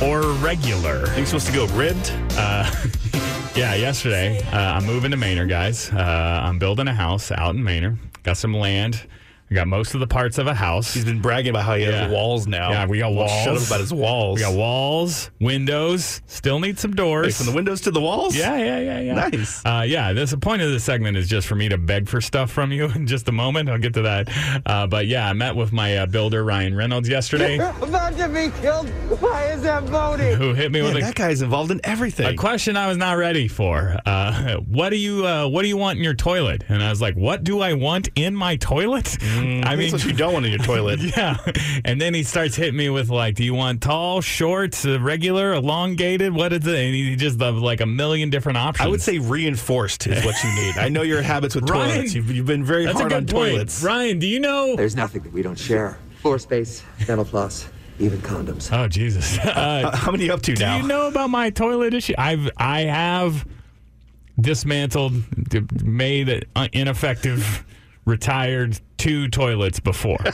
or regular? Are you supposed to go ribbed? Uh, [laughs] yeah, yesterday uh, I'm moving to Manor, guys. Uh, I'm building a house out in Manor. Got some land. I got most of the parts of a house. He's been bragging about how he Yeah. has walls now. Yeah, we got Well, walls. Shut up about his walls. We got walls, windows. Still need some Wait, doors. from the windows to the walls. Yeah, yeah, yeah, yeah. Nice. Uh, yeah, this, the point of this segment is just for me to beg for stuff from you [laughs] in just a moment. I'll get to that. Uh, but yeah, I met with my uh, builder, Ryan Reynolds, yesterday, [laughs] About to be killed by his Zamboni. who hit me Man, with a that guy's involved in everything. a question I was not ready for. Uh, what do you uh, What do you want in your toilet? And I was like, What do I want in my toilet? I mean, what you don't want in your toilet. [laughs] yeah. And then he starts hitting me with like, "Do you want tall, short, uh, regular, elongated? What is it?" And he just uh, like a million different options. I would say reinforced is what you need. I know your habits with Ryan, toilets. You've, you've been very that's hard on point. toilets. Ryan, do you know? There's nothing that we don't share. Floor space, dental floss, even condoms. Oh Jesus! [laughs] Uh, How many up to do now? you know about my toilet issue? I've I have dismantled, made uh, ineffective, retired two toilets before. [laughs]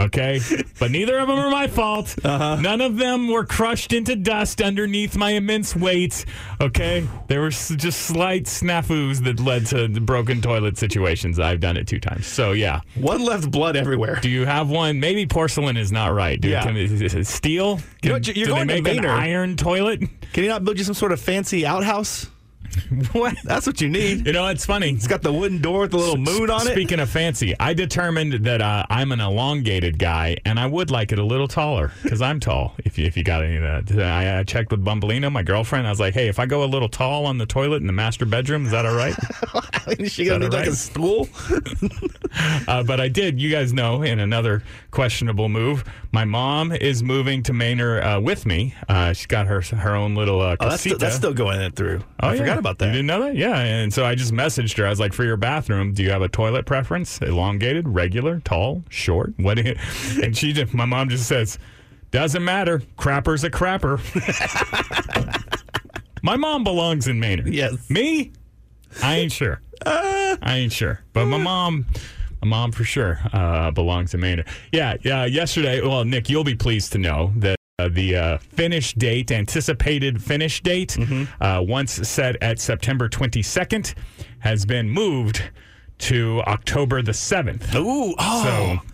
Okay, but neither of them are my fault. Uh-huh. None of them were crushed into dust underneath my immense weight. Okay, there were s- just slight snafus that led to broken toilet situations. I've done it two times. So yeah, One left blood everywhere. do you have one? Maybe porcelain is not right. Do, Yeah. can, is it steel? you know, you're do going to they make an Manor. iron toilet? Can you not build you some sort of fancy outhouse? [laughs] what? That's what you need. You know, it's funny. It's got the wooden door with the little moon on it. Speaking of fancy, I determined that uh, I'm an elongated guy, and I would like it a little taller because I'm tall. If you, if you got any of that, I, I checked with Bumbleino, my girlfriend. I was like, hey, if I go a little tall on the toilet in the master bedroom, is that all right? [laughs] I mean, is she going to Is need that like a stool? [laughs] uh, but I did. You guys know, in another questionable move, my mom is moving to Manor uh, with me. Uh, she's got her her own little uh, Oh, that's, still, that's still going through. Oh, I yeah. forgot about that. You didn't know that? Yeah. And so I just messaged her. I was like, for your bathroom, do you have a toilet preference? Elongated, regular, tall, short? What? do you-" [laughs] And she just, my mom just says, doesn't matter. Crapper's a crapper. [laughs] my mom belongs in Manor. Yes. Me? I ain't sure. I ain't sure. But my mom. My mom for sure uh, belongs in Manor. Yeah, yeah. Yesterday, well, Nick, you'll be pleased to know that uh, the uh, finish date, anticipated finish date, Mm-hmm. uh, once set at September 22nd, has been moved to October the 7th. Ooh, oh, So,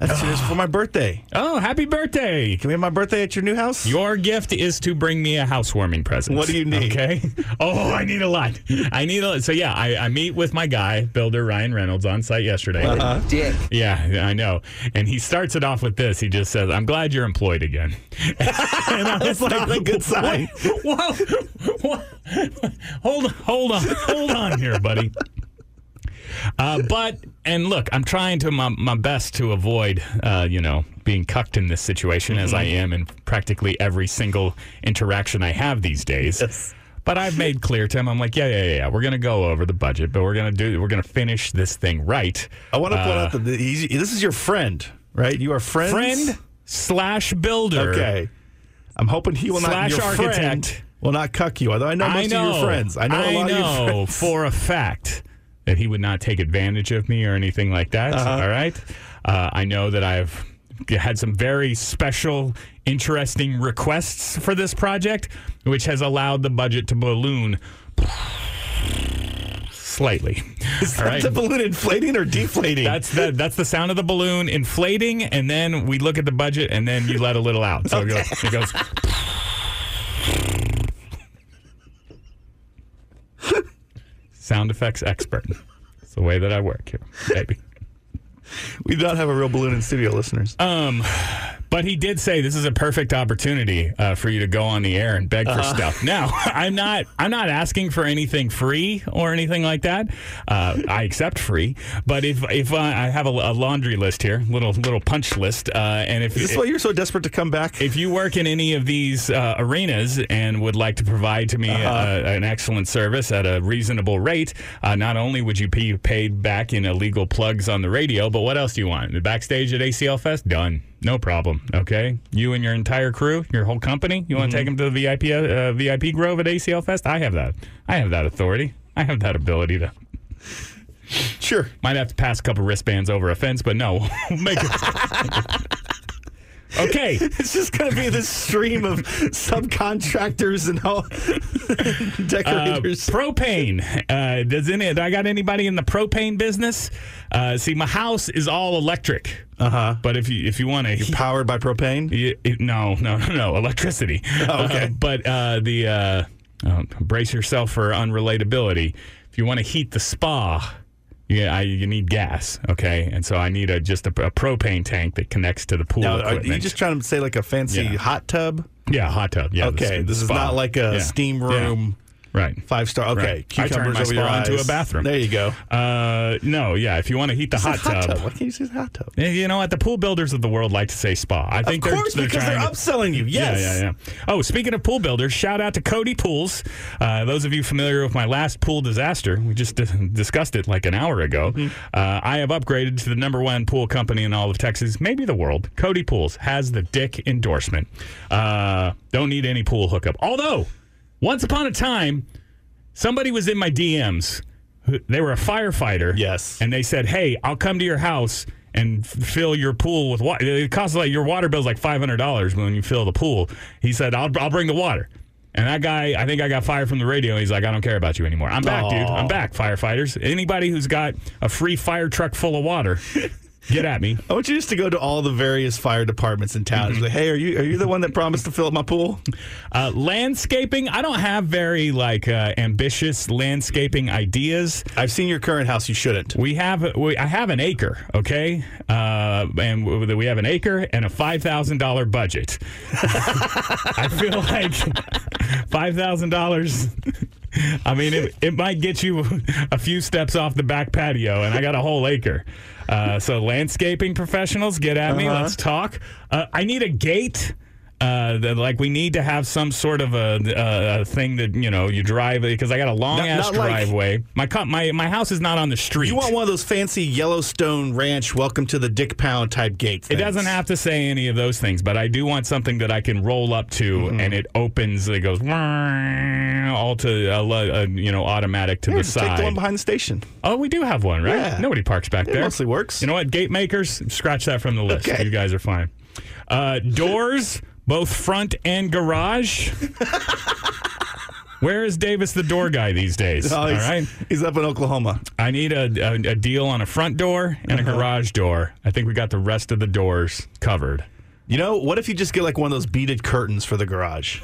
that's two days before my birthday. oh, happy birthday! Can we have my birthday at your new house? Your gift is to bring me a housewarming present. What do you need? Okay. [laughs] Oh, I need a lot. I need a. lot. So yeah, I, I meet with my guy, builder Ryan Reynolds, on site yesterday. Uh-huh. Dick. Yeah, I know. And he starts it off with this. He just says, "I'm glad you're employed again." [laughs] and I was like, not a good sign. [laughs] Whoa, whoa, hold, hold on, hold on here, buddy. Uh, but and look, I'm trying to my, my best to avoid, uh, you know, being cucked in this situation as I am in practically every single interaction I have these days. Yes. But I've made clear to him, I'm like, yeah, yeah, yeah, yeah. We're gonna go over the budget, but we're gonna do, we're gonna finish this thing right. I want to point Uh, out that the, he's, this is your friend, right? You are friends. friend slash builder. Okay. I'm hoping he will not. Your architect. friend will not cuck you. Although I know most I know. of your friends. I know a lot know of your friends. for a fact that he would not take advantage of me or anything like that. Uh-huh. all right. Uh, I know that I've had some very special, interesting requests for this project, which has allowed the budget to balloon slightly. [laughs] Is that right. the balloon inflating or deflating? That's the that's the sound of the balloon inflating, and then we look at the budget, and then you let a little out. So it goes. It goes [laughs] Sound effects expert. It's the way that I work here, baby. we do not have a real balloon in studio, listeners. Um, but he did say this is a perfect opportunity uh, for you to go on the air and beg for stuff. Now, [laughs] I'm not I'm not asking for anything free or anything like that. Uh, I accept free, but if if I, I have a, a laundry list here, little little punch list, uh, and if is this is why you're so desperate to come back? if you work in any of these uh, arenas and would like to provide to me uh, an excellent service at a reasonable rate, uh, not only would you be paid back in illegal plugs on the radio, but what else do you want? The backstage at ACL Fest? Done. No problem. Okay. You and your entire crew, your whole company, you want to take them to the VIP, uh, VIP Grove at ACL Fest? I have that. I have that authority. I have that ability to. sure. Might have to pass a couple wristbands over a fence, but no. [laughs] Make it. [laughs] okay. [laughs] It's just going to be this stream of subcontractors and all [laughs] Uh, decorators. propane. Uh, does any? Do I got anybody in the propane business? Uh, see, my house is all electric. Uh huh. But if you if you want to, you Powered by propane. no, no, no, no, electricity. [laughs] Oh, okay. Uh, but uh, the uh, uh, brace yourself for unrelatability. If you want to heat the spa. Yeah, I, you need gas, okay, and so I need a just a, a propane tank that connects to the pool Now, are equipment. you just trying to say like a fancy Yeah. hot tub? yeah, hot tub. Yeah, okay, this is spa. not like a Yeah. steam room. Right. Five star. Okay. Right. I Cucumbers turned my over spa into a bathroom. There you go. Uh, no, yeah. If you want to heat the a hot tub, Why can't you say the hot tub? You know what? The pool builders of the world like to say spa. I think of they're, course, they're because they're trying to- upselling you. Yes. Yeah, yeah, yeah. Oh, speaking of pool builders, shout out to Cody Pools. Uh, those of you familiar with my last pool disaster, we just dis- discussed it like an hour ago. Mm-hmm. Uh, I have upgraded to the number one pool company in all of Texas, maybe the world. Cody Pools has the dick endorsement. Uh, don't need any pool hookup. Although, once upon a time, somebody was in my DMs. They were a firefighter. Yes. And they said, hey, I'll come to your house and f- fill your pool with water. It costs like your water bill's like $500 when you fill the pool. He said, I'll, I'll bring the water. And that guy, I think I got fired from the radio. He's like, I don't care about you anymore. I'm back, dude. I'm back, firefighters. Anybody who's got a free fire truck full of water, get at me. I want you just to go to all the various fire departments in town. Mm-hmm. Like, hey, are you are you the one that promised to fill up my pool? Uh, landscaping, I don't have very like uh, ambitious landscaping ideas. I've seen your current house. You shouldn't. We have we, I have an acre, okay, uh, and we have an acre and a five thousand dollar budget. [laughs] I feel like five thousand dollars. I mean, it, it might get you a few steps off the back patio, and I got a whole acre. Uh, so, landscaping professionals, get at me. Uh-huh. Let's talk. Uh, I need a gate. Uh, that, like we need to have some sort of a, a, a thing that you know you drive because I got a long Not- ass not like- driveway. my co- my my house is not on the street. You want one of those fancy Yellowstone Ranch, welcome to the Dick Pound type gates. It doesn't have to say any of those things, but I do want something that I can roll up to Mm-hmm. and it opens. It goes all to uh, uh, you know automatic to the side. Take the one behind the station. Oh, we do have one, right? Yeah. Nobody parks back It there. mostly works. You know what? Gate makers, scratch that from the list. Okay. You guys are fine. Uh, doors, both front and garage. Where is Davis the door guy these days? Oh, All he's, right. he's up in Oklahoma. I need a, a, a deal on a front door and Uh-huh. a garage door. I think we got the rest of the doors covered. You know, what if you just get like one of those beaded curtains for the garage?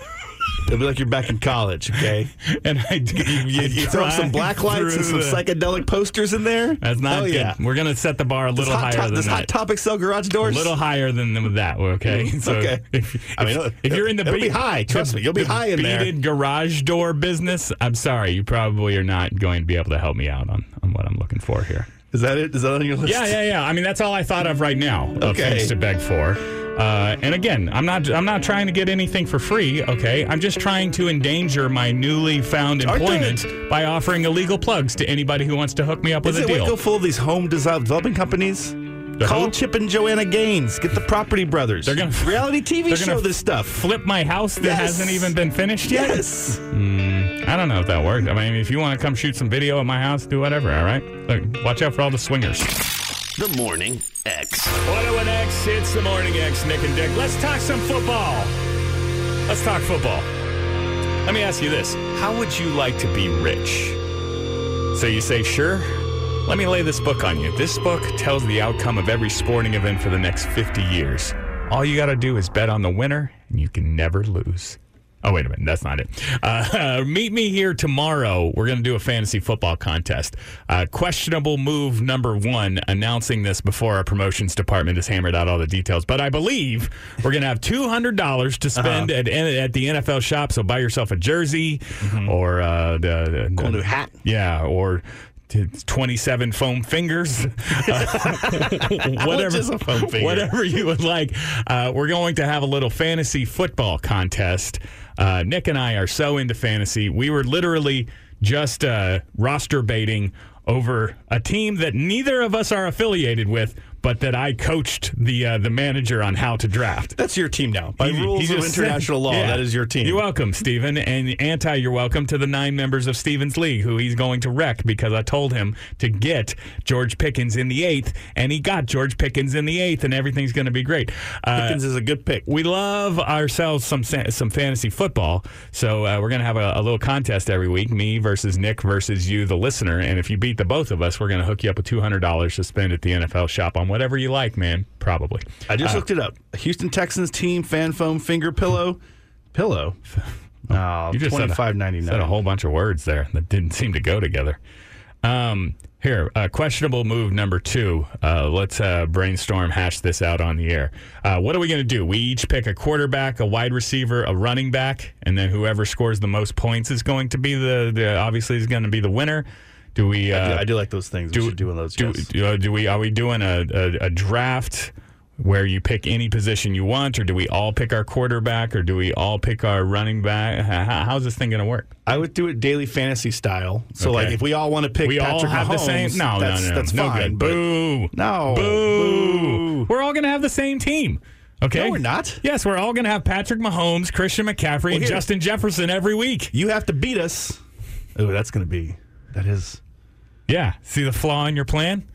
It'll be like you're back in college, okay? [laughs] And I you, You throw some black lights and some psychedelic posters in there. That's not oh, good. yeah. We're gonna set the bar a little higher top, than does that. hot topic sell garage doors? a little higher than that. Okay. [laughs] So Okay. If, I mean, if, you're in the it'll be high. Trust the- me, you'll be the high in there. beaded garage door business. I'm sorry, you probably are not going to be able to help me out on, on what I'm looking for here. Is that it? Is that on your list? Yeah, yeah, yeah. I mean, that's all I thought of right now. Of Okay. things to beg for. Uh, and again, I'm not. I'm not trying to get anything for free. Okay, I'm just trying to endanger my newly found employment by offering illegal plugs to anybody who wants to hook me up with a deal. Is it full of these home design developing companies? Call who? Chip and Joanna Gaines. Get the Property Brothers. They're gonna- [laughs] reality TV show this stuff. Flip my house that Yes. hasn't even been finished yet. Yes. Hmm. I don't know if that works. I mean, if you want to come shoot some video at my house, do whatever. All right. Look, watch out for all the swingers. The Morning X. 101 X, it's the morning X, Nick and Dick. Let's talk some football. Let's talk football. Let me ask you this How would you like to be rich? So you say, sure. Let me lay this book on you. This book tells the outcome of every sporting event for the next 50 years. All you got to do is bet on the winner, and you can never lose. Oh, wait a minute. That's not it. Uh, [laughs] meet me here tomorrow. We're going to do a fantasy football contest. Uh, questionable move number one, announcing this before our promotions department has hammered out all the details. But I believe we're going to have $200 to spend at, at the NFL shop. So buy yourself a jersey or uh, the, the Cool new hat. Yeah, or 27 foam fingers. [laughs] Uh, whatever, foam finger? whatever you would like. Uh, we're going to have a little fantasy football contest. Uh, Nick and I are so into fantasy. We were literally just uh, roster baiting over a team that neither of us are affiliated with, but that I coached the uh, the manager on how to draft. That's your team now. By He- rules he of just said- international law, Yeah. that is your team. You're welcome, Stephen. And Anti, you're welcome to the nine members of Stephen's League, who he's going to wreck because I told him to get George Pickens in the eighth, and he got George Pickens in the eighth, and everything's going to be great. Uh, Pickens is a good pick. we love ourselves some some fantasy football, so uh, we're going to have a, a little contest every week, me versus Nick versus you, the listener. And if you beat the both of us, we're going to hook you up with two hundred dollars to spend at the NFL shop on whatever you like, man. Probably. I just Uh, looked it up. Houston Texans team fan foam finger pillow. Pillow? [laughs] Oh, You just said a- twenty five ninety Said a whole bunch of words there that didn't seem to go together. Um, Here, uh, questionable move number two. Uh, let's uh, brainstorm, hash this out on the air. Uh, what are we going to do? We each pick a quarterback, a wide receiver, a running back, and then whoever scores the most points is going to be the, the obviously is going to be the winner. Do we? I, Uh, do, I do like those things. we should do one of those. do, yes. do, uh, do we? Are we doing a, a, a draft where you pick any position you want, or do we all pick our quarterback, or do we all pick our running back? How, how's this thing going to work? I would do it daily fantasy style. So, Okay. like, if we all want to pick we Patrick all have the Mahomes, same. No, that's, no, no, that's no fine. good. Boo! No. Boo! We're all going to have the same team. Okay, No, we're not. Yes, we're all going to have Patrick Mahomes, Christian McCaffrey, and. Justin Jefferson every week. You have to beat us. Oh, that's going to be. That is. Yeah. See the flaw in your plan?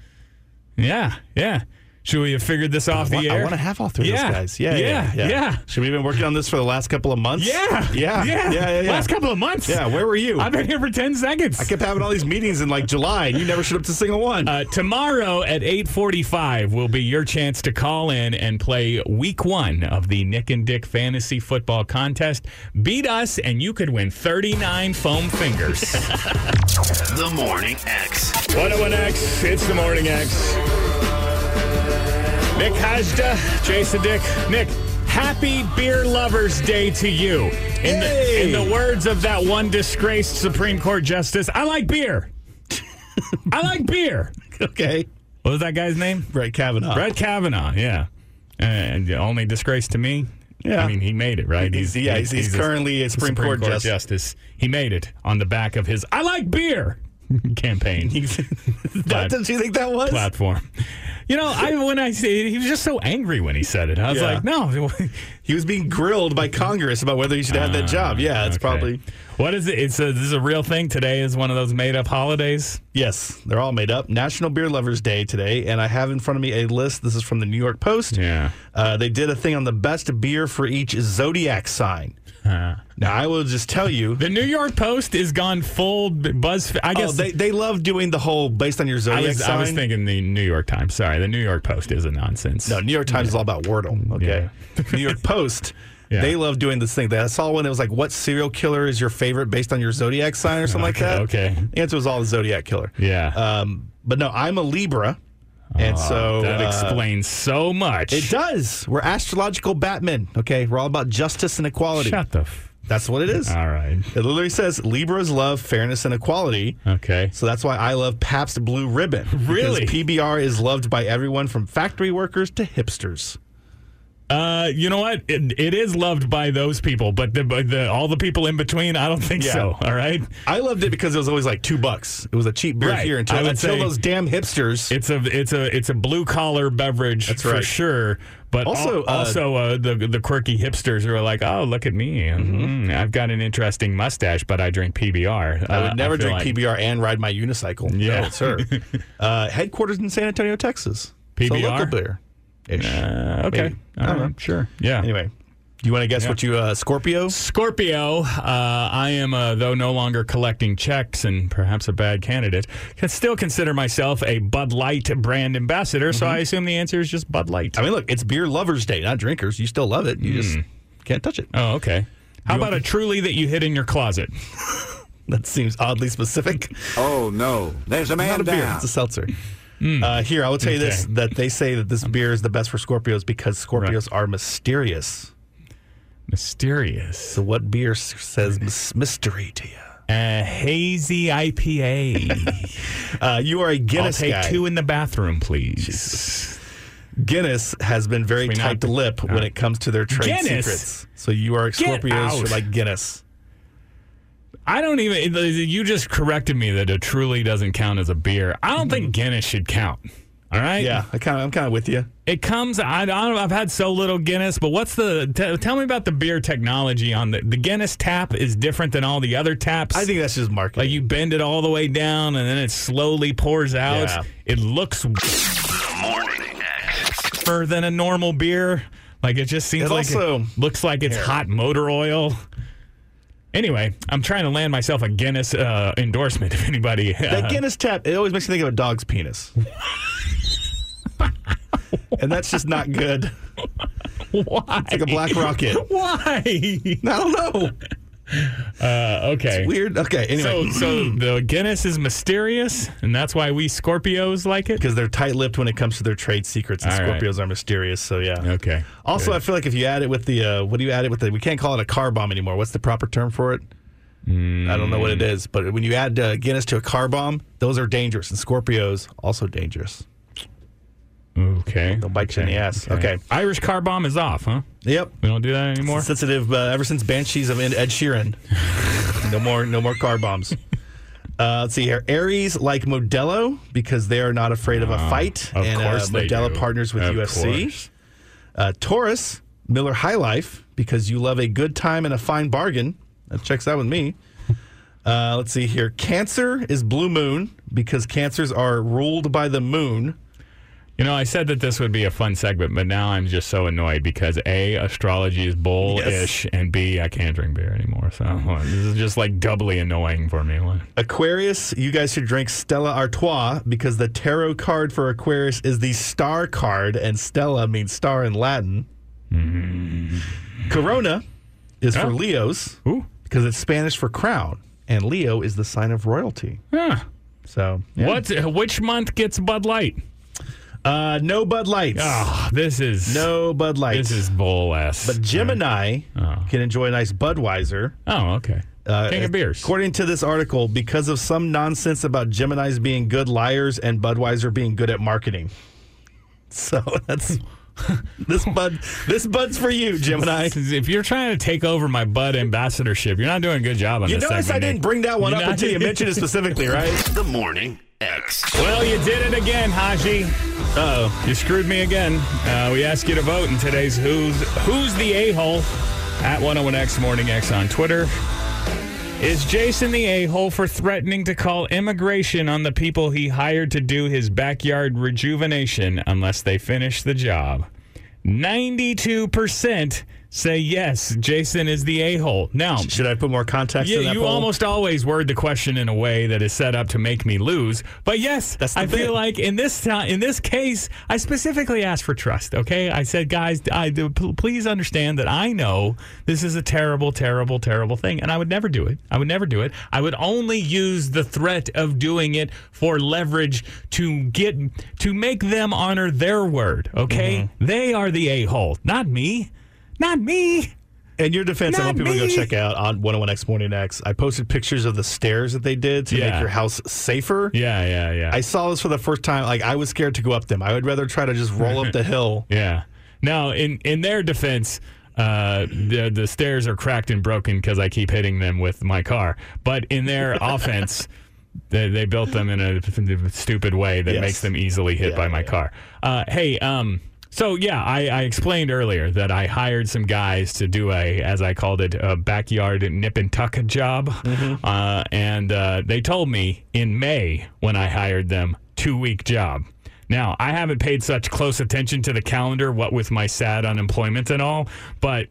Yeah, yeah. Should we have figured this off I want, the air? I want to have all three Yeah. of those guys. Yeah, Yeah, yeah, yeah, yeah. Should we have been working on this for the last couple of months? Yeah, yeah, yeah, yeah. yeah, Last couple of months. Yeah, where were you? I've been here for ten seconds. I kept having all these meetings in like July, and you never showed up to a single one. Uh, tomorrow at 8:45 will be your chance to call in and play Week One of the Nick and Dick Fantasy Football Contest. Beat us, and you could win 39 foam fingers. [laughs] The Morning X. 101X, it's the Morning X. Nick Hajda, Jason Dick. Nick, happy Beer Lovers Day to you. In, the, in the words of that one disgraced Supreme Court justice, I like beer. [laughs] I like beer. okay. What was that guy's name? Brett Kavanaugh. Brett Kavanaugh, yeah. And the only disgrace to me. Yeah. I mean, he made it, right? He's- yeah, he's- he's currently a Supreme Court justice. justice. He made it on the back of his "I like beer" [laughs] campaign [laughs] That, didn't you think that was? platform. You know, I when I say he was just so angry when he said it. I was Yeah. like, no. [laughs] He was being grilled by Congress about whether he should have that job. Yeah, it's Okay. probably. What is it? It's a, this is a real thing. Today is one of those made up holidays. Yes, they're all made up. National Beer Lovers Day today, and I have in front of me a list. This is from the New York Post. Yeah. Uh, they did a thing on the best beer for each zodiac sign. Uh, [laughs] Now, I will just tell you. the New York Post is gone full buzz. I Oh, guess they, they love doing the whole based on your I zodiac was, sign. I was thinking the New York Times. Sorry, the New York Post is a nonsense. No, New York Times is all about Wordle. Okay. [laughs] New York Post, Yeah. they love doing this thing. I saw one that was like, what serial killer is your favorite based on your zodiac sign or something like that? okay. The answer was all the zodiac killer. Yeah. Um, but no, I'm a Libra. And so that uh, explains so much. It does. We're astrological Batmen. Okay. We're all about justice and equality. Shut the. F- That's what it is. All right. It literally says Libras love fairness and equality. Okay. So that's why I love Pabst Blue Ribbon. [laughs] Really? Because PBR is loved by everyone from factory workers to hipsters. Uh, you know what? It, it is loved by those people, but the, but the all the people in between, I don't think Yeah. so. All right. I loved it because it was always like two bucks. It was a cheap beer Right. here until, I would until say- those damn hipsters. It's a it's a it's a blue collar beverage That's for sure. But Also, also, uh, also uh, the the quirky hipsters who are like, oh, look at me, Mm-hmm. Mm, I've got an interesting mustache, but I drink PBR. I Uh, would never feel drink like- PBR and ride my unicycle. Yeah. No, sir. [laughs] uh, headquarters in San Antonio, Texas. PBR? local beer. Ish. Uh, okay, Maybe. I All don't right. know. sure, yeah. Anyway, you want to guess Yeah. what you, uh, Scorpio? Scorpio, uh, I am, uh, though no longer collecting checks and perhaps a bad candidate, can still consider myself a Bud Light brand ambassador. So I assume the answer is just Bud Light. Mm-hmm. I mean, look, it's beer lovers' day, not drinkers. You still love it. You just Hmm. can't touch it. oh, okay. How about a truly that you hid in your closet? [laughs] [laughs] That seems oddly specific. Oh no, there's a Not man a beer. down. It's a seltzer. Uh, here, I will tell you this: that they say that this beer is the best for Scorpios because Scorpios are mysterious. Mysterious. So, what beer says mystery to you? A hazy IPA. [laughs] Uh, you are a I'll take guy. two in the bathroom, please. Guinness has been very tight-lipped when it comes to their trade Guinness? secrets. So you are Scorpios like Guinness. I don't even. You just corrected me that it truly doesn't count as a beer. I don't think mm-hmm. Guinness should count. All right. Yeah, I kind of, I'm kind of with you. It comes. I, I don't. I've had so little Guinness, but what's the? T- tell me about the beer technology on the the Guinness tap is different than all the other taps. I think that's just marketing. like you bend it all the way down and then it slowly pours out. Yeah. It looks The Morning X. tougher than a normal beer. Like it just seems It like also- it looks like it's hot motor oil. Anyway, I'm trying to land myself a Guinness uh, endorsement. [laughs] If anybody, That uh, Guinness tap, it always makes me think of a dog's penis. and that's just not good. [laughs] why? It's like a black rocket. Why? I don't know. [laughs] Uh, okay. Weird. Okay. Anyway, So, so the Guinness is mysterious, and that's why we Scorpios like it. because they're tight-lipped when it comes to their trade secrets, and All right. Scorpios are mysterious. So yeah. Okay. Also, Good. I feel like if you add it with the uh, what do you add it with the? We can't call it a car bomb anymore. What's the proper term for it? I don't know what it is, but when you add uh, Guinness to a car bomb, those are dangerous, and Scorpios also dangerous. Okay. They'll bite you in the ass. Okay. Irish car bomb is off, huh? Yep. We don't do that anymore. Sensitive uh, ever since Banshees of Ed Sheeran. no more, no more car bombs. [laughs] Uh, let's see here. Aries like Modelo because they are not afraid of a fight. of and course uh, they Modelo do. partners with Of UFC. course. Uh, Taurus, Miller High Life because you love a good time and a fine bargain. That checks out with me. Uh, let's see here. Cancer is Blue Moon because cancers are ruled by the moon. You know, I said that this would be a fun segment, but now I'm just so annoyed because A, astrology is bull-ish, and B, I can't drink beer anymore. So [laughs] this is just like doubly annoying for me. Aquarius, you guys should drink Stella Artois because the tarot card for Aquarius is the star card, and Stella means star in Latin. Mm-hmm. Corona is for Oh. Leos Ooh. because it's Spanish for crown, and Leo is the sign of royalty. Huh. So, yeah. What? Which month gets Bud Light? Uh, no Bud Lights. Oh, this is No Bud Lights. This is bull ass. but Gemini Oh. can enjoy a nice Budweiser. oh, okay. Uh, King of beers. According to this article, because of some nonsense about Gemini's being good liars and Budweiser being good at marketing. [laughs] So that's [laughs] this bud. This bud's for you, Gemini. [laughs] If you're trying to take over my Bud ambassadorship, you're not doing a good job on You this. notice I didn't Nick. bring that one You up not- until you mentioned it specifically, right? The Morning X. Well, you did it again, Haji. Oh, You screwed me again. Uh, we asked you to vote in today's Who's Who's the A-hole at 101X Morning X on Twitter. Is Jason the a-hole for threatening to call immigration on the people he hired to do his backyard rejuvenation unless they finish the job? 92% say yes, Jason is the a-hole. Now, should I put more context? yeah, you poll? almost always word the question in a way that is set up to make me lose. But yes, I bit. feel like in this in this case, I specifically asked for trust. Okay, I said, guys, I do, please understand that I know this is a terrible, terrible, terrible thing, and I would never do it. I would never do it. I would only use the threat of doing it for leverage to get to make them honor their word. Okay, Mm-hmm. they are the a hole, not me, not me. In your defense, I want people to go check out on 101X Morning X. I posted pictures of the stairs that they did to Yeah. make your house safer. Yeah, yeah, yeah. I saw this for the first time. Like I was scared to go up them. I would rather try to just roll up the [laughs] hill. Yeah. Now, in in their defense, uh, the the stairs are cracked and broken because I keep hitting them with my car. But in their [laughs] offense, they, they built them in a stupid way that Yes. makes them easily hit Yeah, by my yeah. car. Uh, hey, um. So yeah, I, I explained earlier that I hired some guys to do a, as I called it, a backyard nip and tuck job, Mm-hmm. uh, and uh, they told me in May when I hired them, two week job. Now I haven't paid such close attention to the calendar, what with my sad unemployment and all, but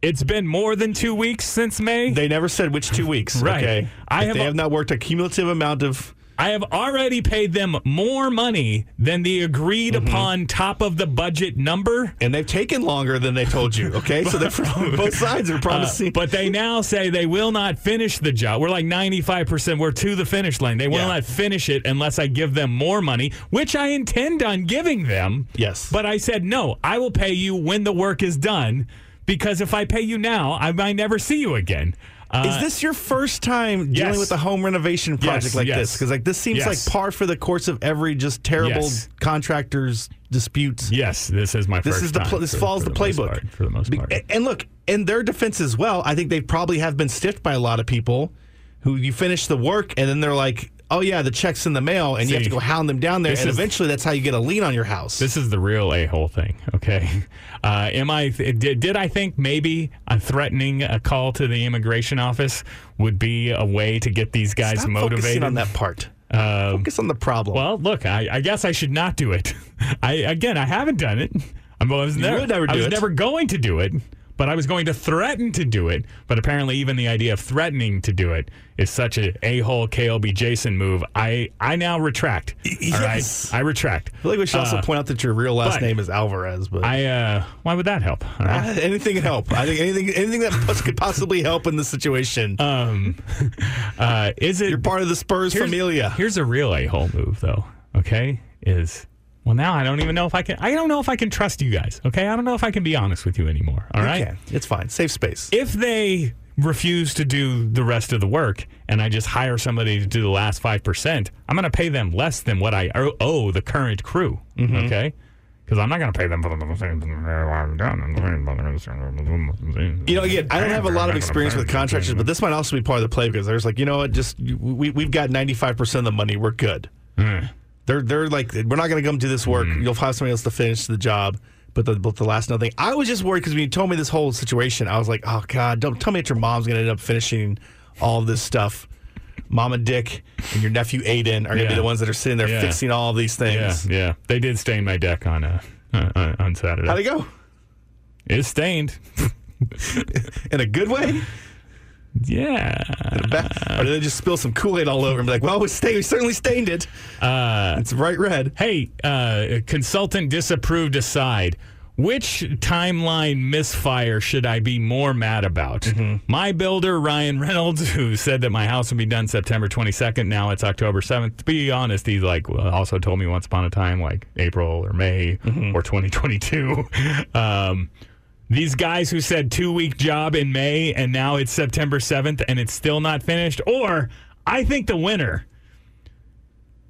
it's been more than two weeks since May. They never said which two weeks. [laughs] Right. Okay. I have they have not worked a cumulative amount of. I have already paid them more money than the agreed Mm-hmm. upon top of the budget number. And they've taken longer than they told you. Okay. so they're [laughs] both sides are Uh, promising. but they now say they will not finish the job. We're like 95%. We're to the finish line. They will Yeah. not finish it unless I give them more money, which I intend on giving them. Yes. But I said, no, I will pay you when the work is done because if I pay you now, I might never see you again. Uh, Is this your first time dealing yes. with a home renovation project Yes, like yes. this? Because like this seems like par for the course of every just terrible contractors disputes. yes, this is my This first is the pl- this for- follows for the, most playbook part- for the most part. And look, in their defense as well, I think they probably have been stiffed by a lot of people who you finish the work and then they're like, "Oh yeah, the check's in the mail," and you have to go hound them down there, and is- eventually that's how you get a lien on your house. This is the real a hole thing. Okay, [laughs] uh, am I? Did, did I think maybe a threatening a call to the immigration office would be a way to get these guys Stop motivated? on that part. Um, Focus on the problem. well, look, I, I guess I should not do it. [laughs] I again, I haven't done it. I was, never, I was never going to do it. But I was going to threaten to do it. But apparently, even the idea of threatening to do it is such a a hole KLB Jason move. I I now retract. All right, yes. I retract. I feel like we should also Uh, point out that your real last name is Alvarez, but I uh, why would that help? Right. Ah, anything can help. I think anything anything that could possibly help in this situation. Um, [laughs] uh, is it? You're part of the Spurs here's, familia. Here's a real a hole move, though. Okay, is well now I don't even know if I can. I don't know if I can trust you guys. Okay, I don't know if I can be honest with you anymore. All right, Okay, it's fine. Safe space. if they refuse to do the rest of the work and I just hire somebody to do the last five percent, I'm going to pay them less than what I owe, the current crew. Mm-hmm. Okay. Because I'm not going to pay them for the You know, again, I don't have a lot of experience with contractors, but this might also be part of the play because there's like, you know what, just we we've got 95 percent of the money, we're good. They're they're like, we're not going to come do this work. You'll find somebody else to finish the job. But the, but the last nothing, I was just worried because when you told me this whole situation, I was like, oh god, don't tell me that your mom's going to end up finishing all of this stuff. Mama Dick and your nephew Aiden are going to Yeah. be the ones that are sitting there Yeah. fixing all of these Yeah, things. yeah. They did stain my deck on uh, uh, on Saturday. How'd it go? It's stained. [laughs] In a good way? [laughs] Yeah. Or did they just spill some Kool Aid all over and be like, well, we, we certainly stained it. Uh, It's bright red. hey, uh, consultant disapproved aside. Which timeline misfire should I be more mad about? My builder, Ryan Reynolds, [laughs] who said that my house would be done September 22nd. Now it's October 7th. To be honest, he like also told me once upon a time, like April or May or 2022. [laughs] Um, these guys who said two week job in May and now it's September 7th and it's still not finished. Or I think the winner.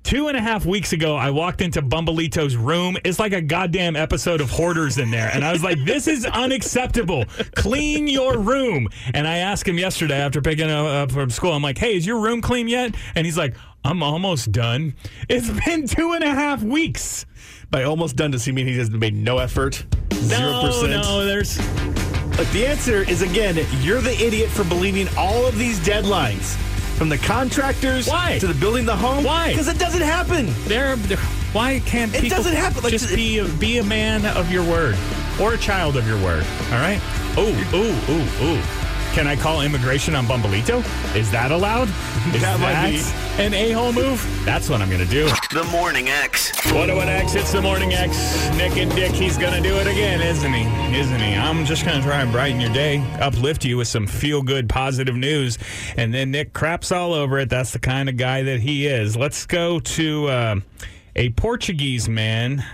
Two and a half weeks ago, I walked into Bumbleito's room. It's like a goddamn episode of Hoarders in there. And I was like, this is unacceptable. Clean your room. And I asked him yesterday after picking up from school, I'm like, hey, is your room clean yet? And he's like, I'm almost done. It's been two and a half weeks. By almost done, does he mean he has made no effort? Zero No, percent. no, there's. Look, the answer is again, you're the idiot for believing all of these deadlines. From the contractors Why? to the building the home. Why? Because it doesn't happen. There, there- why can't It people doesn't happen, like, just it- be a, be a man of your word or a child of your word? All right. Oh, ooh, ooh, ooh. Can I call immigration on Bumbleito? Is that allowed? [laughs] Is That might be. an a-hole move? That's what I'm going to do. The Morning X. What do an X? It's the morning X. Nick and Dick, he's going to do it again, isn't he? Isn't he? I'm just going to try and brighten your day, uplift you with some feel good, positive news. And then Nick craps all over it. That's the kind of guy that he is. Let's go to uh, a Portuguese man,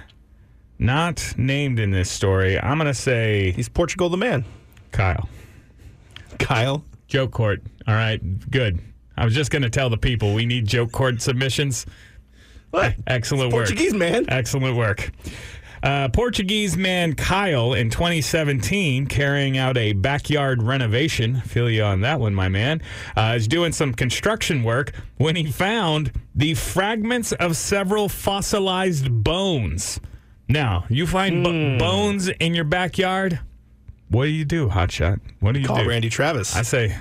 not named in this story. I'm going to say He's Portugal the man. Kyle. Kyle. Joke court. All right, good. I was just going to tell the people we need joke court submissions. What? Excellent work. Portuguese man. Excellent work. Uh, Portuguese man Kyle in 2017 carrying out a backyard renovation. Feel you on that one, my man. Uh, is doing some construction work when he found the fragments of several fossilized bones. Now, you find bo- bones in your backyard. What do you do, Hotshot? What do you Call do? Randy Travis. I say,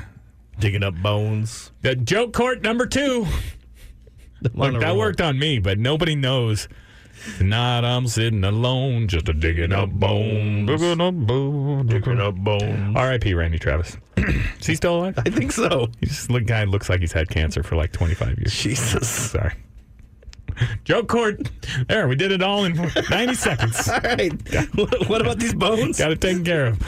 digging up bones. the joke court number two. Look, that worked on me, but nobody knows. Tonight I'm sitting alone, just a digging up bones. Digging up bones. Digging up bones. R.I.P. Randy Travis. [clears throat] Is he still alive? I think so. He's the guy looks like he's had cancer for like 25 years. Jesus. Sorry. Joke court. There, we did it all in 90 [laughs] seconds. All right. What, what about these bones? Got it taken care of.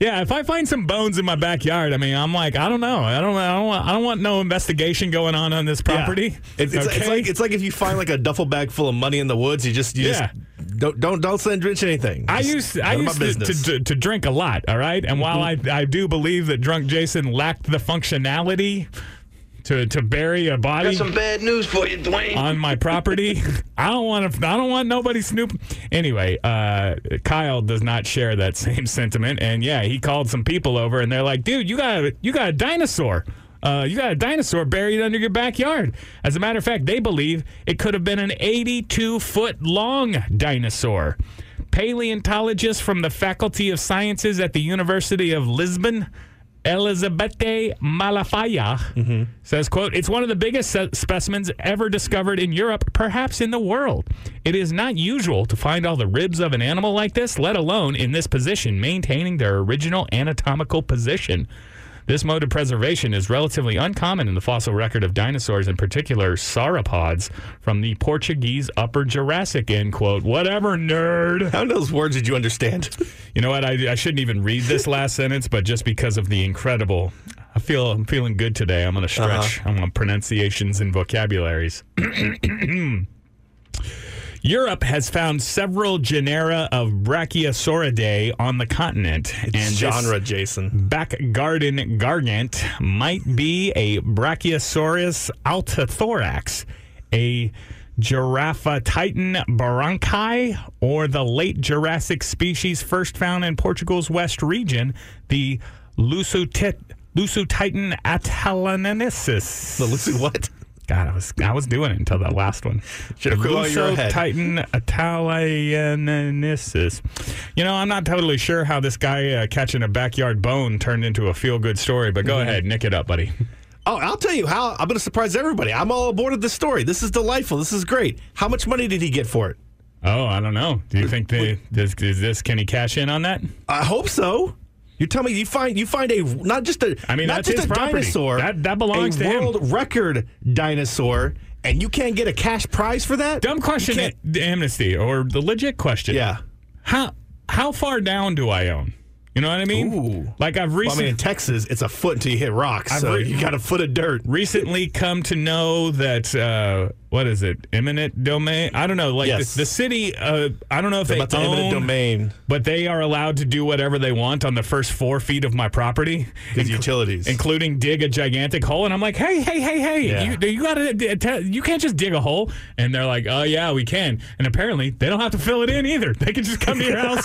Yeah, if I find some bones in my backyard, I mean, I'm like, I don't know. I don't. I don't want. I don't want no investigation going on on this property. Yeah. It's, it's, it's like it's like if you find like a duffel bag full of money in the woods, you just you Yeah. just don't don't don't send Rich anything. I used I used to, to, to, to drink a lot, all right? And while mm-hmm. I, I do believe that drunk Jason lacked the functionality to, to bury a body Got some bad news for you, Dwayne. on my property, [laughs] I don't want to I don't want nobody snooping. Anyway, uh, Kyle does not share that same sentiment and yeah, he called some people over and they're like, "Dude, you got a, you got a dinosaur." Uh, you got a dinosaur buried under your backyard. As a matter of fact, they believe it could have been an 82 foot long dinosaur. Paleontologists from the Faculty of Sciences at the University of Lisbon Elisabete Malafaia mm-hmm. says, quote, it's one of the biggest specimens ever discovered in Europe, perhaps in the world. It is not usual to find all the ribs of an animal like this, let alone in this position, maintaining their original anatomical position. This mode of preservation is relatively uncommon in the fossil record of dinosaurs, in particular sauropods from the Portuguese Upper Jurassic. End quote. Whatever, nerd. How many those words did you understand? You know what? I, I shouldn't even read this last [laughs] sentence, but just because of the incredible, I feel I'm feeling good today. I'm going to uh-huh. stretch. I'm on pronunciations and vocabularies. [clears throat] [clears throat] [clears throat] Europe has found several genera of Brachiosauridae on the continent. It's this genre, Jason. Back garden gargant might be a Brachiosaurus altithorax, a Giraffatitan baranchi, or the late Jurassic species first found in Portugal's west region, the Lusotit- Lusotitan atalanensis. The Lucy what? God, I was I was doing it until that last one. Should've quit while you were ahead. Titan Italianensis. You know, I'm not totally sure how this guy uh, catching a backyard bone turned into a feel good story, but go ahead, nick it up, buddy. Oh, I'll tell you how. I'm going to surprise everybody. I'm all aboard of this story. This is delightful. This is great. How much money did he get for it? Oh, I don't know. Do you think the, this, is this can he cash in on that? I hope so. You tell me you find you find a not just a I mean, not that's just his a property. dinosaur That- that belongs a to him. world record dinosaur and you can't get a cash prize for that. Dumb question, amnesty, or the legit question. Yeah. How how far down do I own? You know what I mean? Ooh. Like I've Well, I recently. mean, in Texas, it's a foot until you hit rocks. I've so re- you got a foot of dirt. recently come to know that uh, what is it eminent domain i don't know like Yes. the, the city uh, i don't know if they About the own, eminent domain. but they are allowed to do whatever they want on the first four feet of my property Good utilities. including dig a gigantic hole and i'm like hey hey hey hey Yeah. you, you gotta you can't just dig a hole and they're like oh yeah we can and apparently they don't have to fill it in either they can just come to your [laughs] house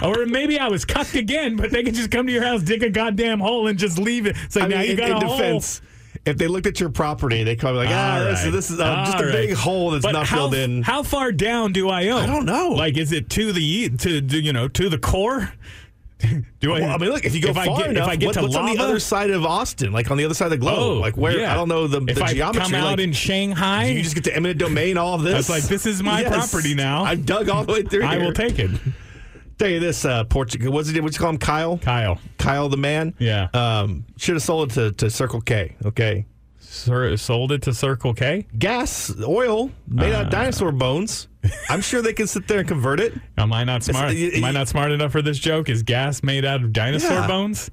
[laughs] or maybe i was cucked again but they can just come to your house dig a goddamn hole and just leave it it's like now mean, you in, got in a hole defense, if they looked at your property, they come like, ah, right. this is uh, just a right. big hole that's But not how, filled in. How far down do I own? I don't know. Like, is it to the to, to you know to the core? [laughs] do I? Well, I mean, look, if you go far I get, enough, if I get what- to what's on the other side of Austin? Like on the other side of the globe? Oh, like where? yeah. I don't know the, if the I geometry. come out like, in Shanghai, you just get to eminent domain all of this. I was like, this is my [laughs] Yes. property now. I dug all the way through I here. will take it. Tell you this, uh, Portugal. What's it? What you call him? Kyle. Kyle, Kyle the man. Yeah. Um, should have sold it to, to Circle K. Okay. Sir, sold it to Circle K. Gas, oil made Uh. out of dinosaur bones. I'm sure they can sit there and convert it. [laughs] Am I not smart? Am I not smart enough for this joke? Is gas made out of dinosaur Yeah. bones?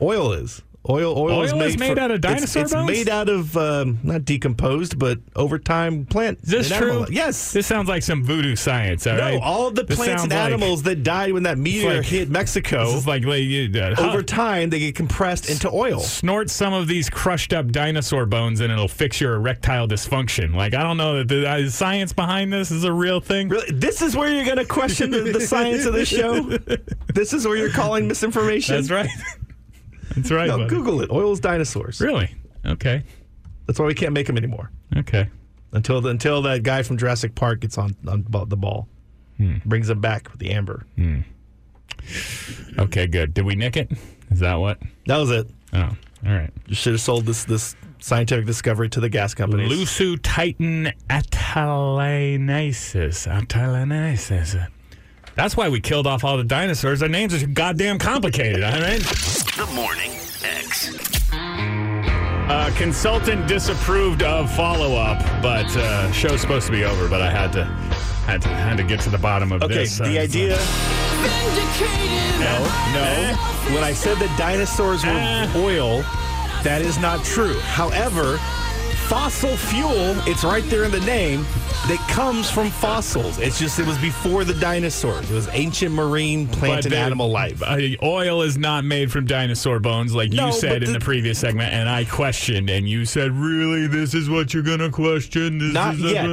Oil is. Oil, oil, is made, is made for- out of it's- dinosaur it's, bones? made out of um, not decomposed, but over time plant. Is this animal true? life. Yes. This sounds like some voodoo science. All no, right. all the This plants and like- animals that died when that meteor like- hit Mexico, like, uh, over time they get compressed into oil. snort some of these crushed up dinosaur bones and it'll fix your erectile dysfunction. Like, I don't know that the uh, science behind this is a real thing. Really, this is where you're going to question the, the science of this show. [laughs] This is where you're calling misinformation. That's right. That's right. No, buddy. Google it. Oil's dinosaurs. Really? Okay. That's why we can't make them anymore Okay. until the, until that guy from Jurassic Park gets on on the ball, Hmm. brings them back with the amber. Okay, good. Did we nick it? Is that what? That was it. Oh, all right. You should have sold this this scientific discovery to the gas companies. Lusu Titan Atalanasis. Atalanasis. That's why we killed off all the dinosaurs. Their names are goddamn complicated, all right? The Morning X. Uh, consultant disapproved of follow up, but uh, show's supposed to be over. But I had to had to had to get to the bottom of Okay, this. the Uh, idea. No, no. When I said that dinosaurs were Eh. oil, that is not true. However, fossil fuel, it's right there in the name, that comes from fossils. It's just it was before the dinosaurs. It was ancient marine plant but and the- animal life. oil is not made from dinosaur bones, like No, you said in the- the previous segment, and I questioned, and you said, "Really, this is what you're gonna question?" This Not yet.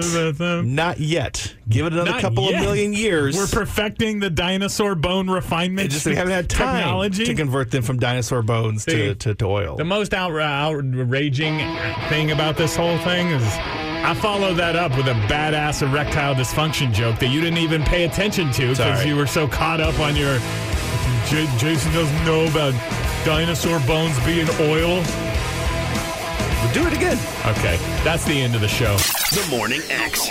Not yet. Give it another Not couple yet. of million years. We're perfecting the dinosaur bone refinement. It's just we haven't had time technology. to convert them from dinosaur bones to, See, to, to oil. The most outra- outraging thing about this whole thing is I followed that up with a badass erectile dysfunction joke that you didn't even pay attention to because you were so caught up on your. J- Jason doesn't know about dinosaur bones being oil. Do it again. Okay, that's the end of the show. The Morning X.